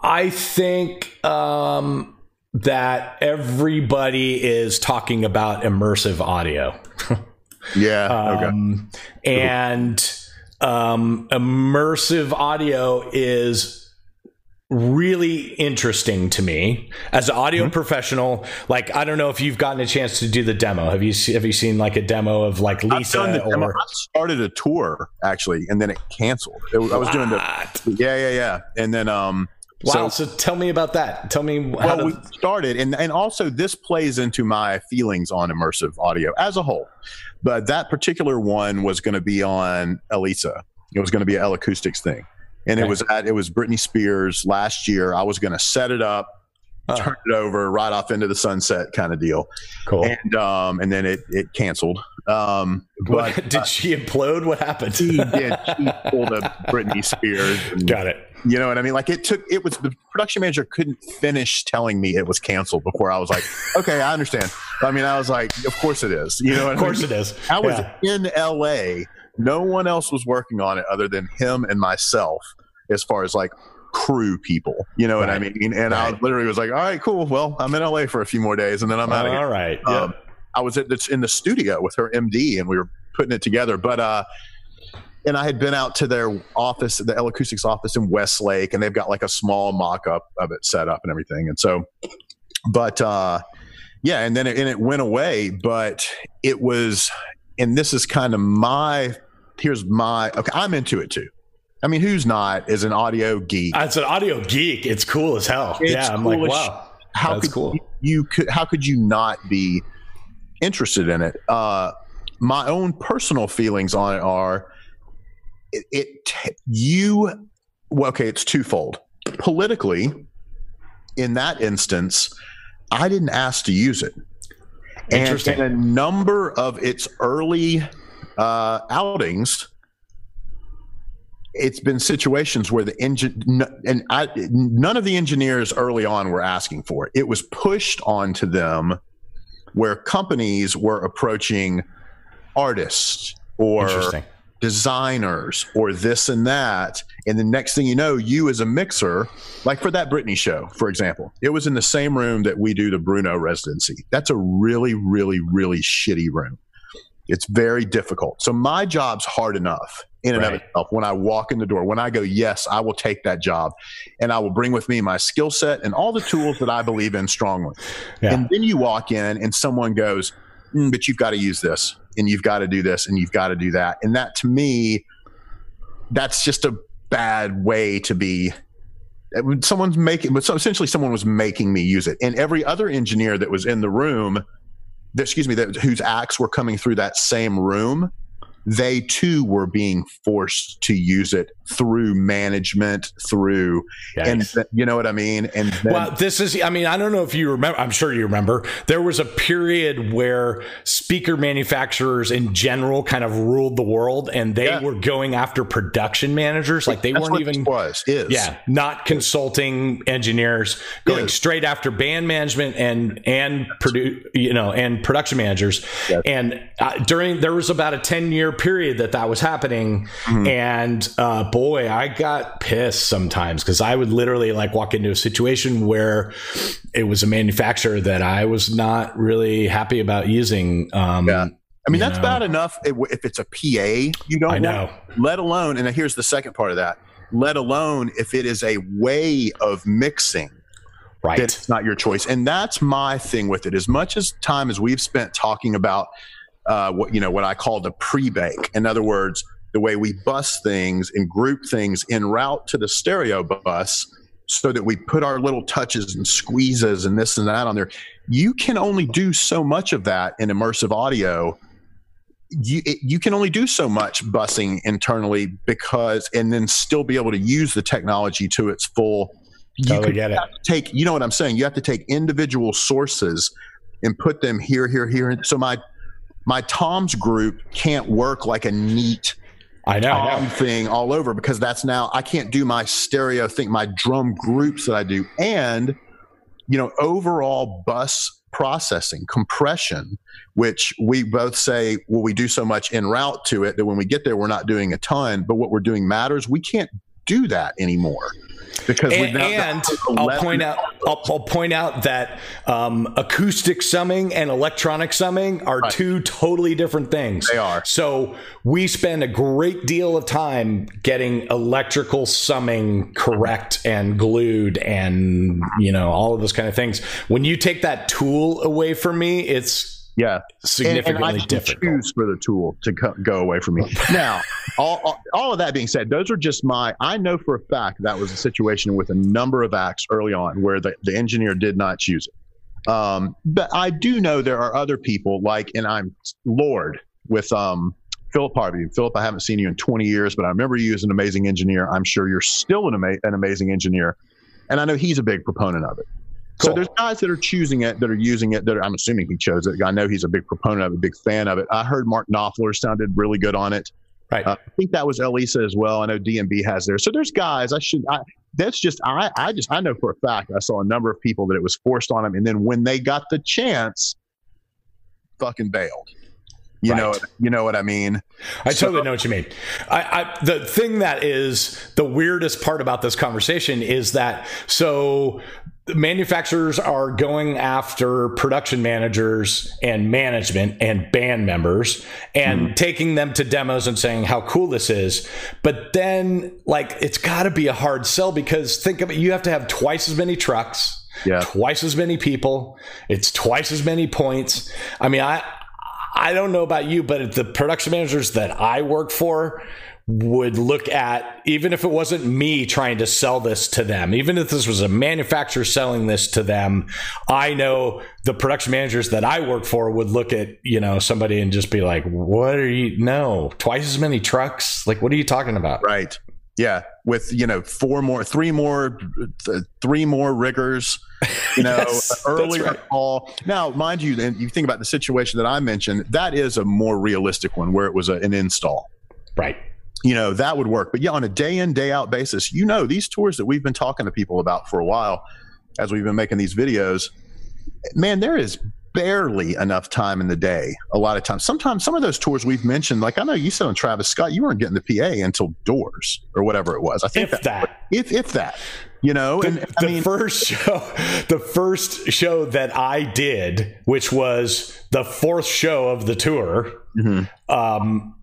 I think, um, that everybody is talking about immersive audio. *laughs* yeah. Um, okay. And um, immersive audio is really interesting to me as an audio mm-hmm. professional. Like, I don't know if you've gotten a chance to do the demo. Have you have you seen like a demo of like L-ISA? Or I started a tour actually, and then it canceled. It, I was doing the yeah, yeah, yeah, and then um. Wow. So, so, tell me about that. Tell me well, to... we started, and and also this plays into my feelings on immersive audio as a whole. But that particular one was going to be on L-ISA. It was going to be an L-Acoustics thing, and okay. it was at it was Britney Spears last year. I was going to set it up, turn it over, right off into the sunset kind of deal. Cool. And um, and then it it canceled. Um, but did uh, she implode? What happened? She did. *laughs* She pulled a Britney Spears. Got it. You know what I mean? Like it took. It was the production manager couldn't finish telling me it was canceled before I was like, okay, I understand. I mean, I was like, of course it is. You know, of course I mean? it is. I was yeah. in L.A. No one else was working on it other than him and myself, as far as like crew people. You know right. what I mean? And right. I literally was like, all right, cool. Well, I'm in LA for a few more days and then I'm out of here. All right. Yeah. Um, I was at the, in the studio with her MD and we were putting it together. But, uh, and I had been out to their office, the L-Acoustics office in Westlake, and they've got like a small mock up of it set up and everything. And so, but, uh, yeah, and then it, and it went away, but it was, and this is kind of my, here's my, okay, I'm into it too. I mean, who's not as an audio geek? As an audio geek, it's cool as hell. It's yeah, I'm like, wow, how that's could cool. You, you, could how could you not be interested in it? Uh, my own personal feelings on it are it, it you well, okay, it's twofold. Politically, in that instance, I didn't ask to use it. And in a number of its early uh, outings, it's been situations where the engine and I, none of the engineers early on were asking for it. It was pushed onto them where companies were approaching artists or designers or this and that. And the next thing you know, you as a mixer, like for that Britney show, for example, it was in the same room that we do the Bruno residency. That's a really, really, really shitty room. It's very difficult. So my job's hard enough in and right. of itself when I walk in the door. When I go, yes, I will take that job, and I will bring with me my skill set and all the tools that I believe in strongly. Yeah. And then you walk in, and someone goes, mm, "But you've got to use this, and you've got to do this, and you've got to do that." And that, to me, that's just a bad way to be someone's making but so essentially someone was making me use it and every other engineer that was in the room that, excuse me that whose acts were coming through that same room they too were being forced to use it through management, through, and th- you know what I mean? And then, well, this is, I mean, I don't know if you remember, I'm sure you remember, there was a period where speaker manufacturers in general kind of ruled the world and they yeah. were going after production managers. Like they That's weren't even, was, is. yeah, not consulting engineers, going is. straight after band management and, and produ- you know, and production managers. Yes. And uh, during, there was about a 10 year period that that was happening. Mm-hmm. And, uh, boy, I got pissed sometimes because I would literally like walk into a situation where it was a manufacturer that I was not really happy about using. Um, yeah. I mean, that's know. bad enough if it's a PA you don't I know. Want, let alone, and here's the second part of that, let alone if it is a way of mixing. Right. It's not your choice. And that's my thing with it. As much as time as we've spent talking about uh, what, you know, what I call the pre-bake. In other words, the way we bus things and group things en route to the stereo bus so that we put our little touches and squeezes and this and that on there. You can only do so much of that in immersive audio. You, it, you can only do so much busing internally because, and then still be able to use the technology to its full. You totally get it. Take, you know what I'm saying? You have to take individual sources and put them here, here, here. and So my my Tom's group can't work like a neat I know, I know. thing all over because that's now I can't do my stereo thing, my drum groups that I do, and you know overall bus processing compression which we both say well we do so much en route to it that when we get there we're not doing a ton. But what we're doing matters. We can't do that anymore because and, and I'll point out I'll, I'll, point out that um, acoustic summing and electronic summing are right. two totally different things. They are. So we spend a great deal of time getting electrical summing correct and glued and you know all of those kind of things. When you take that tool away from me, it's yeah. Significantly and, and different choose for the tool to co- go away from me. Now all, all, all, of that being said those are just my i know for a fact that was a situation with a number of acts early on where the, the engineer did not choose it. Um, but i do know there are other people like and i'm lord with um, philip harvey. Philip i haven't seen you in 20 years but i remember you as an amazing engineer. I'm sure you're still an, ama- an amazing engineer. And i know he's a big proponent of it Cool. So there's guys that are choosing it, that are using it. That are, I'm assuming he chose it. I know he's a big proponent of it, a big fan of it. I heard Mark Knopfler sounded really good on it. Right. Uh, I think that was L-ISA as well. I know DMB has there. So there's guys. I should. I, that's just. I. I just. I know for a fact. I saw a number of people that it was forced on them, and then when they got the chance, fucking bailed. You right. know, you know what I mean. I so, totally know what you mean. I, I, the thing that is the weirdest part about this conversation is that so manufacturers are going after production managers and management and band members and mm. taking them to demos and saying how cool this is. But then, like, it's got to be a hard sell because think of it, you have to have twice as many trucks. Yeah. Twice as many people. It's twice as many points. I mean, I I don't know about you, but the production managers that I work for would look at, even if it wasn't me trying to sell this to them, even if this was a manufacturer selling this to them, I know the production managers that I work for would look at, you know, somebody and just be like, what are you, no, twice as many trucks? Like, what are you talking about? Right. Yeah. With, you know, four more, three more, th- three more riggers, you know, *laughs* yes, earlier right. call. Now, mind you, and you think about the situation that I mentioned, that is a more realistic one where it was a, an install. Right you know that would work but yeah on a day in day out basis you know these tours that we've been talking to people about for a while as we've been making these videos man there is barely enough time in the day a lot of times sometimes some of those tours we've mentioned like i know you said on travis scott you weren't getting the pa until doors or whatever it was i think if that, that. if if that you know the, and the mean, first show the first show that i did which was the fourth show of the tour mm-hmm. um,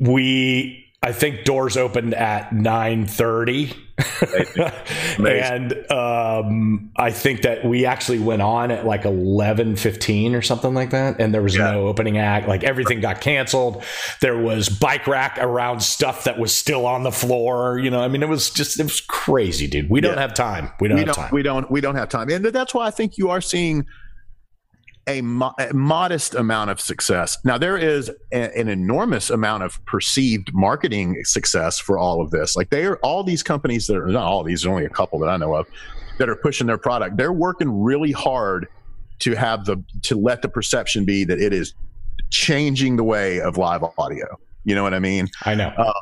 we I think doors opened at nine thirty, *laughs* and um, I think that we actually went on at like eleven fifteen or something like that. And there was yeah. no opening act; like everything got canceled. There was bike rack around stuff that was still on the floor. You know, I mean, it was just it was crazy, dude. We don't have time. We don't we have don't, time. We don't. We don't have time, and that's why I think you are seeing a, mo- a modest amount of success. Now there is a, an enormous amount of perceived marketing success for all of this. Like they are all these companies that are not all these, only a couple that I know of that are pushing their product. They're working really hard to have the to let the perception be that it is changing the way of live audio. You know what I mean? I know. Um,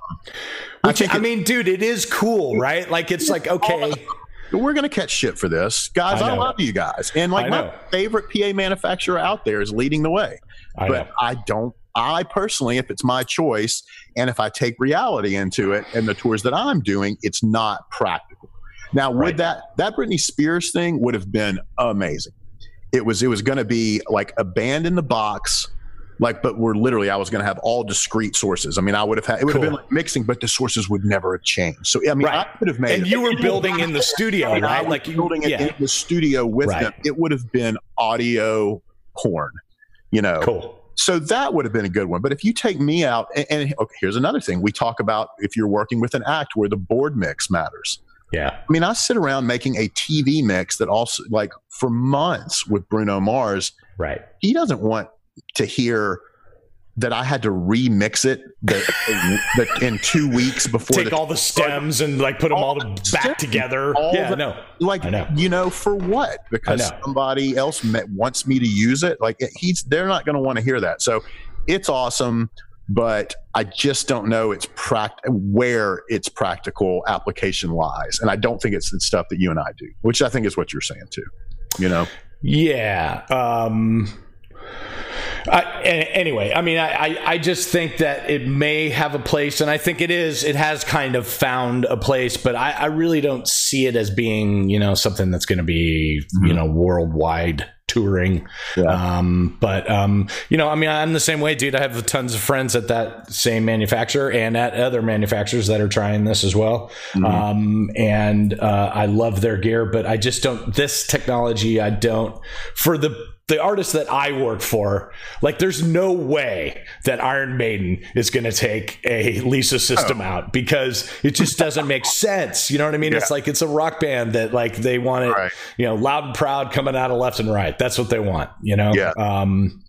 Which, I, I mean, dude, it is cool, right? Like it's like okay we're going to catch shit for this. Guys, I, I, love you guys. And like my favorite PA manufacturer out there is leading the way. I but know. I don't, I personally, if it's my choice and if I take reality into it and the tours that I'm doing, it's not practical. Now, would right. that, that Britney Spears thing would have been amazing. It was, it was going to be like a band in the box like but we're literally i was going to have all discrete sources i mean i would have had it would cool. have been like mixing but the sources would never have changed so i mean right. i could have made and you were building in the studio right like building it in the studio with right. them it would have been audio porn you know cool so that would have been a good one but if you take me out and, and okay, here's another thing we talk about if you're working with an act where the board mix matters yeah. I mean, I sit around making a TV mix that also, like, for months with Bruno Mars. Right. He doesn't want to hear that I had to remix it that, in two weeks before take the, all the stems and like put them all, all back together. All yeah, the, no, like know. you know for what? Because somebody else met, wants me to use it. Like he's they're not going to want to hear that. So it's awesome, but I just don't know it's pract where its practical application lies, and I don't think it's the stuff that you and I do, which I think is what you're saying too. You know? Yeah. Um uh, anyway, I mean, I, I just think that it may have a place, and I think it is. It has kind of found a place, but I, I really don't see it as being, you know, something that's going to be, mm-hmm. you know, worldwide touring. Yeah. Um, but um, you know, I mean, I'm the same way, dude. I have tons of friends at that same manufacturer and at other manufacturers that are trying this as well. Mm-hmm. Um, and uh, I love their gear, but I just don't. This technology, I don't for the the artist that I work for, like there's no way that Iron Maiden is going to take a L-ISA system oh. out because it just doesn't make *laughs* sense. You know what I mean? Yeah. It's like it's a rock band that like they want it, right. you know, loud and proud coming out of left and right. That's what they want, you know? Yeah. Um,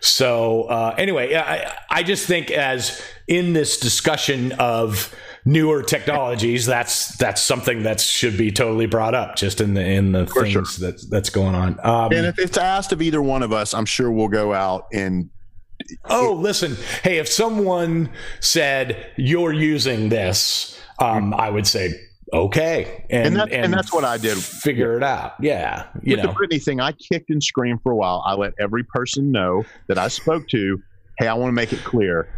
so uh, anyway, I, I just think as in this discussion of newer technologies, that's that's something that should be totally brought up just in the in the For things sure. that that's going on. Um, and if it's asked of either one of us, I'm sure we'll go out and. Oh, listen. Hey, if someone said you're using this, um, I would say okay, and, and, that, and, and that's what I did. Figure it out. Yeah, you With know. the Britney thing, I kicked and screamed for a while. I let every person know that I spoke to, hey, I want to make it clear,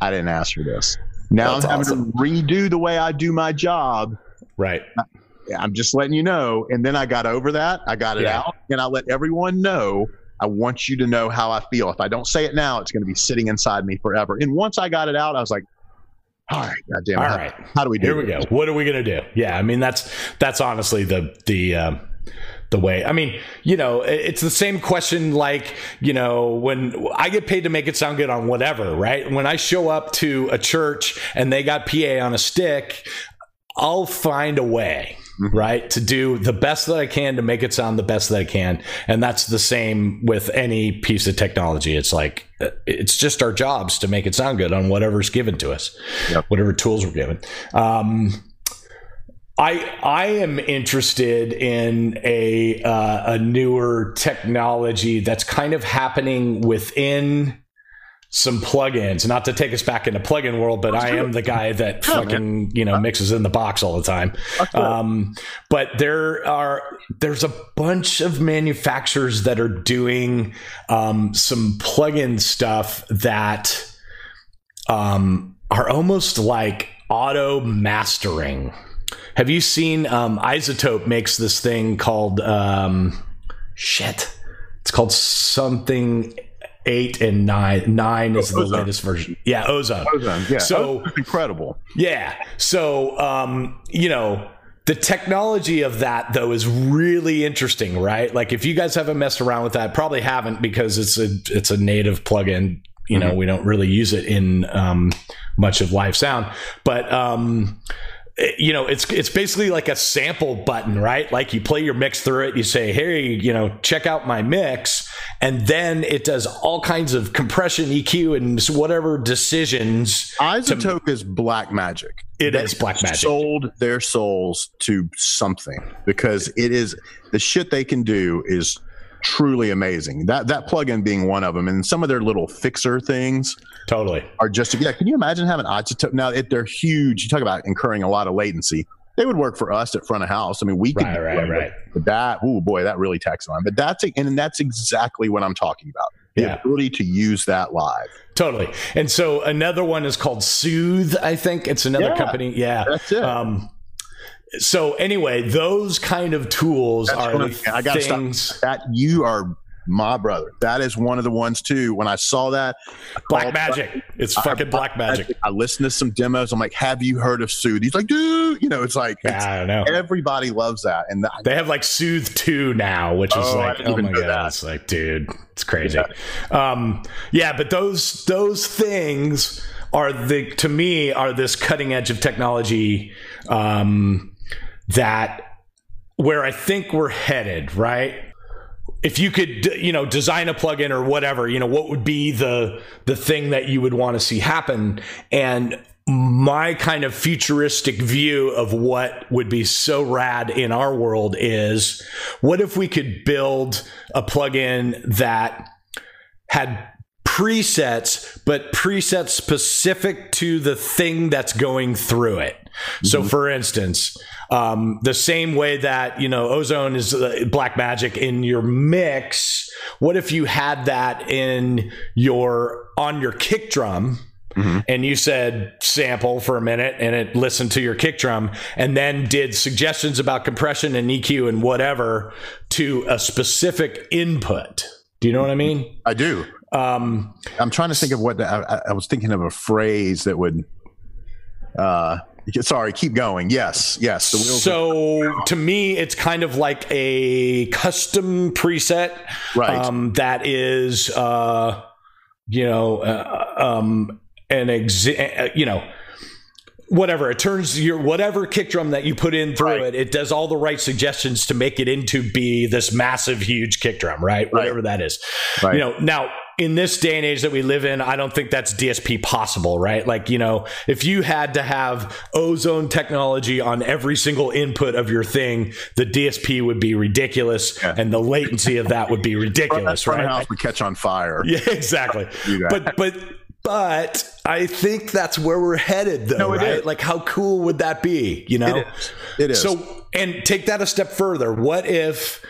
I didn't ask for this. Now That's I'm having awesome. to redo the way I do my job. Right. I'm just letting you know. And then I got over that. I got it yeah. out, and I let everyone know. I want you to know how I feel. If I don't say it now, it's going to be sitting inside me forever. And once I got it out, I was like, all right, goddamn. All how, right. how do we do? Here we go. What are we going to do? Yeah, I mean that's that's honestly the the um, the way. I mean, you know, it's the same question like, you know, when I get paid to make it sound good on whatever, right? When I show up to a church and they got PA on a stick, I'll find a way, mm-hmm. right, to do the best that I can to make it sound the best that I can. And that's the same with any piece of technology. It's like, it's just our jobs to make it sound good on whatever's given to us, yep. whatever tools we're given. Um, I I am interested in a uh, a newer technology that's kind of happening within some plugins. Not to take us back into the plugin world, but I am the guy that fucking you know mixes in the box all the time. Um, but there are there's a bunch of manufacturers that are doing um, some plugin stuff that um, are almost like auto mastering have you seen um, iZotope makes this thing called um, shit? It's called something eight and nine. Nine is oh, the latest version. Yeah, Ozone. Ozone. Yeah. So incredible. Yeah. So um, you know. The technology of that though is really interesting, right? Like if you guys haven't messed around with that, probably haven't because it's a it's a native plugin. You know, mm-hmm. we don't really use it in um, much of live sound, but um, you know it's it's basically like a sample button right like you play your mix through it you say hey you know check out my mix and then it does all kinds of compression, EQ, and whatever decisions. iZotope to, is black magic. It they is black magic. Sold their souls to something because it is the shit they can do is truly amazing. That that plugin being one of them, and some of their little fixer things. Totally are just yeah. Can you imagine having iZotope now? It, they're huge. You talk about incurring a lot of latency they would work for us at front of house. I mean, we could, right, right, right. But that, oh boy, that really taxes on. But that's and that's exactly what I'm talking about. The yeah. ability to use that live. Totally. And so another one is called Soothe. I think it's another yeah, company. Yeah, that's it. Um, so anyway, those kind of tools that's are the I got things that you are my brother. That is one of the ones too. When I saw that, I Black Magic. It's fucking I, Black Magic. I listened to some demos. I'm like, "Have you heard of Soothe?" He's like, "Dude," you know, it's like it's, I don't know. Everybody loves that, and the, they have like Soothe Two now, which is oh, like, oh my god, that. it's like, dude, it's crazy. Yeah. Um, yeah, but those those things are the to me are this cutting edge of technology um, that where I think we're headed, right? If you could you know design a plugin or whatever you know what would be the the thing that you would want to see happen? And my kind of futuristic view of what would be so rad in our world is what if we could build a plugin that had presets but presets specific to the thing that's going through it mm-hmm. so for instance um, the same way that, you know, ozone is uh, black magic in your mix. What if you had that in your, on your kick drum? Mm-hmm. and you said sample for a minute and it listened to your kick drum and then did suggestions about compression and EQ and whatever to a specific input. Do you know what I mean? I do. Um, I'm trying to think of what the, I, I was thinking of a phrase that would uh, Sorry, keep going. Yes, yes. so to me, it's kind of like a custom preset, right? Um, that is, uh, you know, uh, um, an exa- uh, you know, whatever it turns your whatever kick drum that you put in through right. it it does all the right suggestions to make it into be this massive huge kick drum right, right. whatever that is right. you know now in this day and age that we live in, I don't think that's DSP possible, right? Like, you know, if you had to have ozone technology on every single input of your thing, the DSP would be ridiculous yeah. and the latency of that would be *laughs* ridiculous, right? House would catch on fire. Yeah, exactly. *laughs* but, but, but I think that's where we're headed, though, no, right? Is. Like, how cool would that be? You know, it is. It is. So, and take that a step further. What if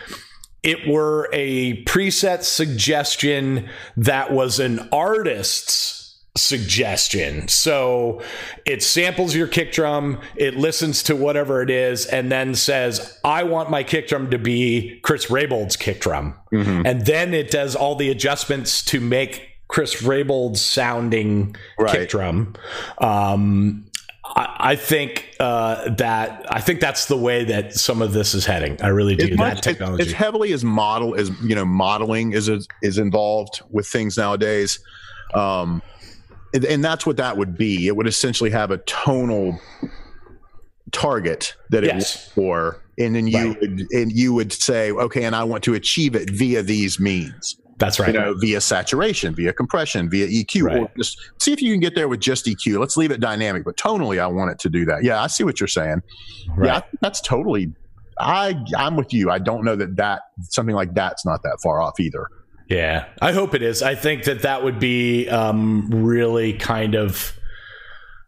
it were a preset suggestion that was an artist's suggestion. So it samples your kick drum, it listens to whatever it is, and then says, I want my kick drum to be Chris Rabold's kick drum. Mm-hmm. And then it does all the adjustments to make Chris Rabold's sounding right. kick drum. Um, I, think uh, that I think that's the way that some of this is heading. I really do. That technology, as heavily as model as you know, modeling is is involved with things nowadays, um, and, and that's what that would be. It would essentially have a tonal target that it yes. for, and then you right. would and you would say, okay, and I want to achieve it via these means. That's right. You know, via saturation, via compression, via EQ, right. or just see if you can get there with just EQ. Let's leave it dynamic, but tonally, I want it to do that. Yeah, I see what you're saying. Right. Yeah, that's totally. I I'm with you. I don't know that that something like that's not that far off either. Yeah, I hope it is. I think that that would be um, really kind of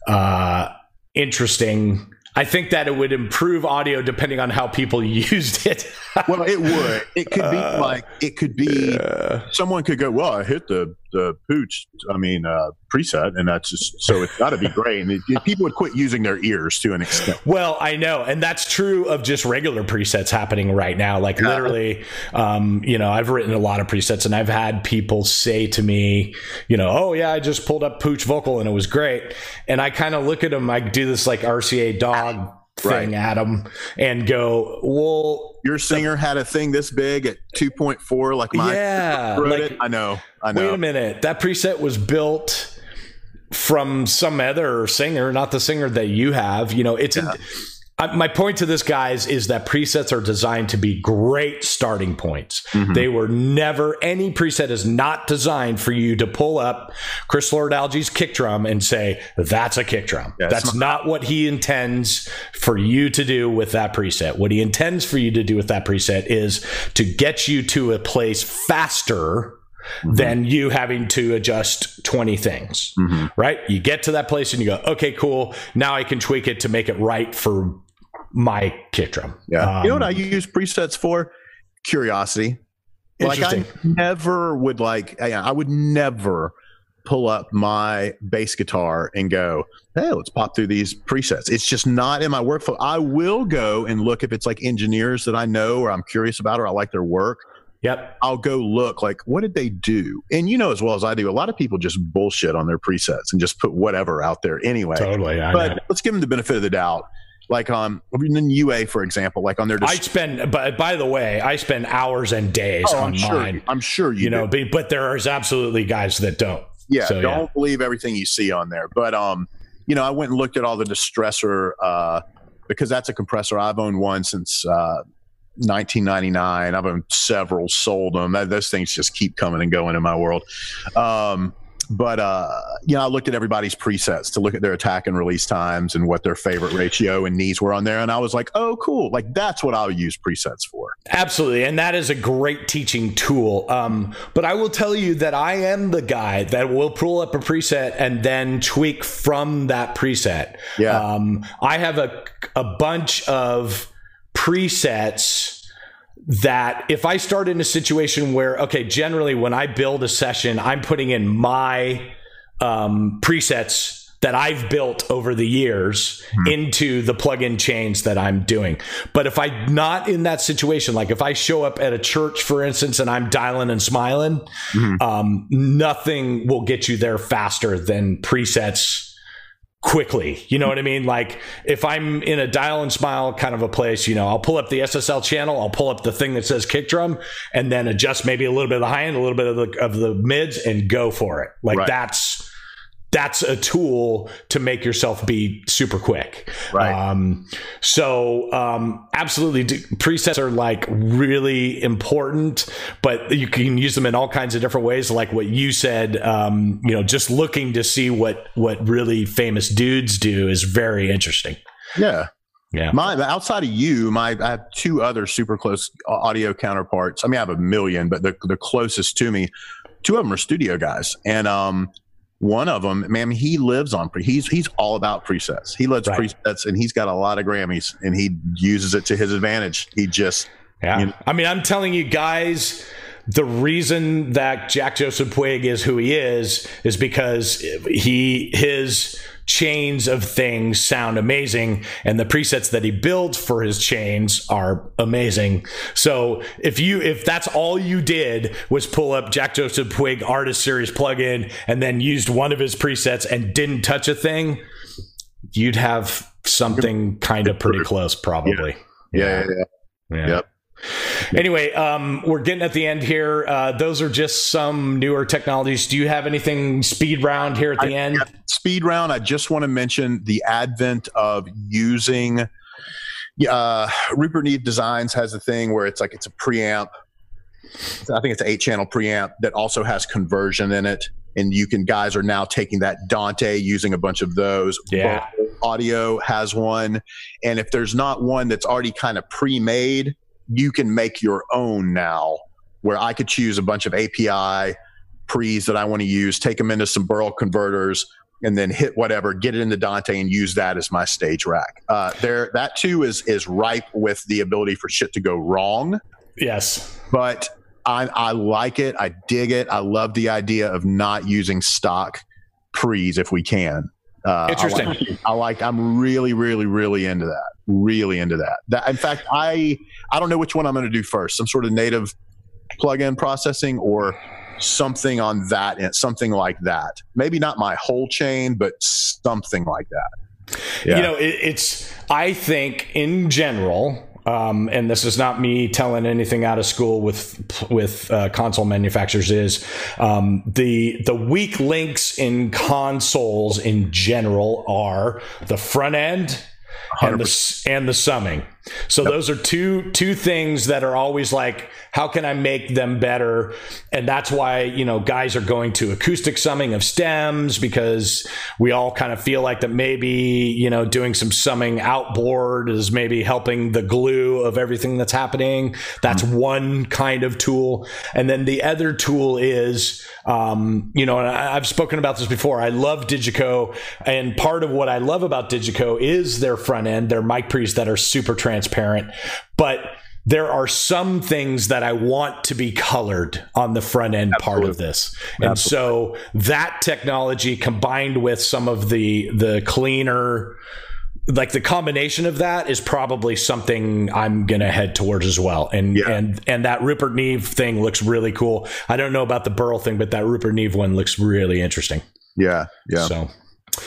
uh, interesting I think that it would improve audio depending on how people *laughs* used it. well, it would. It could be uh, like it could be. Uh, someone could go, "Well, I hit the the pooch." I mean, uh, preset, and that's just so it's got to be great. And it, people would quit using their ears to an extent. Well, I know, and that's true of just regular presets happening right now. Like yeah. literally, um, you know, I've written a lot of presets, and I've had people say to me, you know, "Oh yeah, I just pulled up pooch vocal and it was great." And I kind of look at them. I do this like RCA dog thing right. at them and go, well, your singer had a thing this big at 2.4, like my yeah, like, I know, I know. Wait a minute, that preset was built from some other singer, not the singer that you have. You know, it's. Yeah. My point to this, guys, is that presets are designed to be great starting points. Mm-hmm. They were never, any preset is not designed for you to pull up Chris Lord-Alge's kick drum and say, that's a kick drum. Yeah, that's not, not what he intends for you to do with that preset. What he intends for you to do with that preset is to get you to a place faster Mm-hmm. than you having to adjust 20 things, mm-hmm. right? You get to that place and you go, okay, cool. Now I can tweak it to make it right for my kick drum. Yeah. Um, you know what I use presets for? Curiosity. Like I never would like, I would never pull up my bass guitar and go, hey, let's pop through these presets. It's just not in my workflow. I will go and look if it's like engineers that I know or I'm curious about or I like their work. Yep. I'll go look like what did they do? And you know as well as I do, a lot of people just bullshit on their presets and just put whatever out there anyway. Totally. I but know. let's give them the benefit of the doubt. Like um in UA, for example, like on their. Dis- I spend, but by the way, I spend hours and days oh, on I'm sure, mine. I'm sure you, you know, but, but there is absolutely guys that don't. Yeah, so, don't yeah. believe everything you see on there. But um, you know, I went and looked at all the distressor uh, because that's a compressor. I've owned one since uh, 1999. I've owned several, sold them. Those things just keep coming and going in my world. Um, but uh, you know, I looked at everybody's presets to look at their attack and release times and what their favorite ratio and knees were on there, and I was like, "Oh, cool! Like that's what I'll use presets for." Absolutely, and that is a great teaching tool. Um, but I will tell you that I am the guy that will pull up a preset and then tweak from that preset. Yeah, um, I have a a bunch of presets that if I start in a situation where, okay, generally when I build a session, I'm putting in my um, presets that I've built over the years hmm. into the plugin chains that I'm doing. But if I'm not in that situation, like if I show up at a church, for instance, and I'm dialing and smiling, hmm. um, nothing will get you there faster than presets quickly. You know what I mean? Like if I'm in a dial and smile kind of a place, you know, I'll pull up the SSL channel, I'll pull up the thing that says kick drum and then adjust maybe a little bit of the high end, a little bit of the of the mids and go for it. Like right. that's that's a tool to make yourself be super quick. Right. Um, so um, absolutely, presets are like really important, but you can use them in all kinds of different ways. Like what you said, um, you know, just looking to see what what really famous dudes do is very interesting. Yeah. Yeah. My outside of you, my I have two other super close audio counterparts. I mean, I have a million, but the the closest to me, two of them are studio guys, and um, one of them, man, he lives on pre. He's he's all about presets. He loves right. presets, and he's got a lot of Grammys, and he uses it to his advantage. He just, yeah. You know, I mean, I'm telling you guys, the reason that Jack Joseph Puig is who he is is because he his chains of things sound amazing and the presets that he builds for his chains are amazing. So if you if that's all you did was pull up jack joseph puig artist series plugin and then used one of his presets and didn't touch a thing you'd have something kind of pretty close probably. Yeah yeah, yeah. yeah. yep Anyway, um, we're getting at the end here. Uh, those are just some newer technologies. Do you have anything speed round here at the I, end? Yeah, speed round. I just want to mention the advent of using. Uh, Rupert Neve Designs has a thing where it's like it's a preamp. I think it's an eight channel preamp that also has conversion in it. And you can guys are now taking that Dante using a bunch of those. Yeah. Audio has one. And if there's not one that's already kind of pre made, you can make your own now where I could choose a bunch of API pre's that I want to use, take them into some Burl converters, and then hit whatever, get it into Dante, and use that as my stage rack. Uh, there, that too is is ripe with the ability for shit to go wrong. Yes, but I, I like it. I dig it. I love the idea of not using stock pre's if we can. Uh, Interesting. I like, I like. I'm really, really, really into that. Really into that. That. In fact, I I don't know which one I'm going to do first. Some sort of native plug-in processing or something on that something like that. Maybe not my whole chain, but something like that. Yeah. You know, it, it's. I think in general, um, and this is not me telling anything out of school with with uh, console manufacturers is um, the the weak links in consoles in general are the front end and the and the summing. So yep. those are two two things that are always like, how can I make them better? And that's why you know guys are going to acoustic summing of stems because we all kind of feel like that maybe you know doing some summing outboard is maybe helping the glue of everything that's happening. That's mm-hmm. one kind of tool, and then the other tool is um, you know, and I, I've spoken about this before. I love Digico, and part of what I love about Digico is their front end, their mic pre's that are super transparent, but there are some things that I want to be colored on the front end Absolutely. part of this. And Absolutely. so that technology combined with some of the the cleaner like the combination of that is probably something I'm gonna head towards as well. And yeah. and and that Rupert Neve thing looks really cool. I don't know about the Burl thing, but that Rupert Neve one looks really interesting. Yeah, yeah. So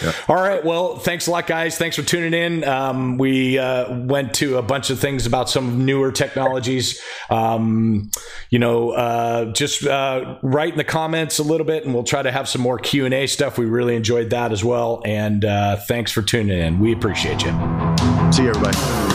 yeah. All right. Well, thanks a lot, guys. Thanks for tuning in. Um, we uh, went to a bunch of things about some newer technologies. Um, you know, uh, just uh, write in the comments a little bit, and we'll try to have some more Q and A stuff. We really enjoyed that as well. And uh, thanks for tuning in. We appreciate you. See you, everybody.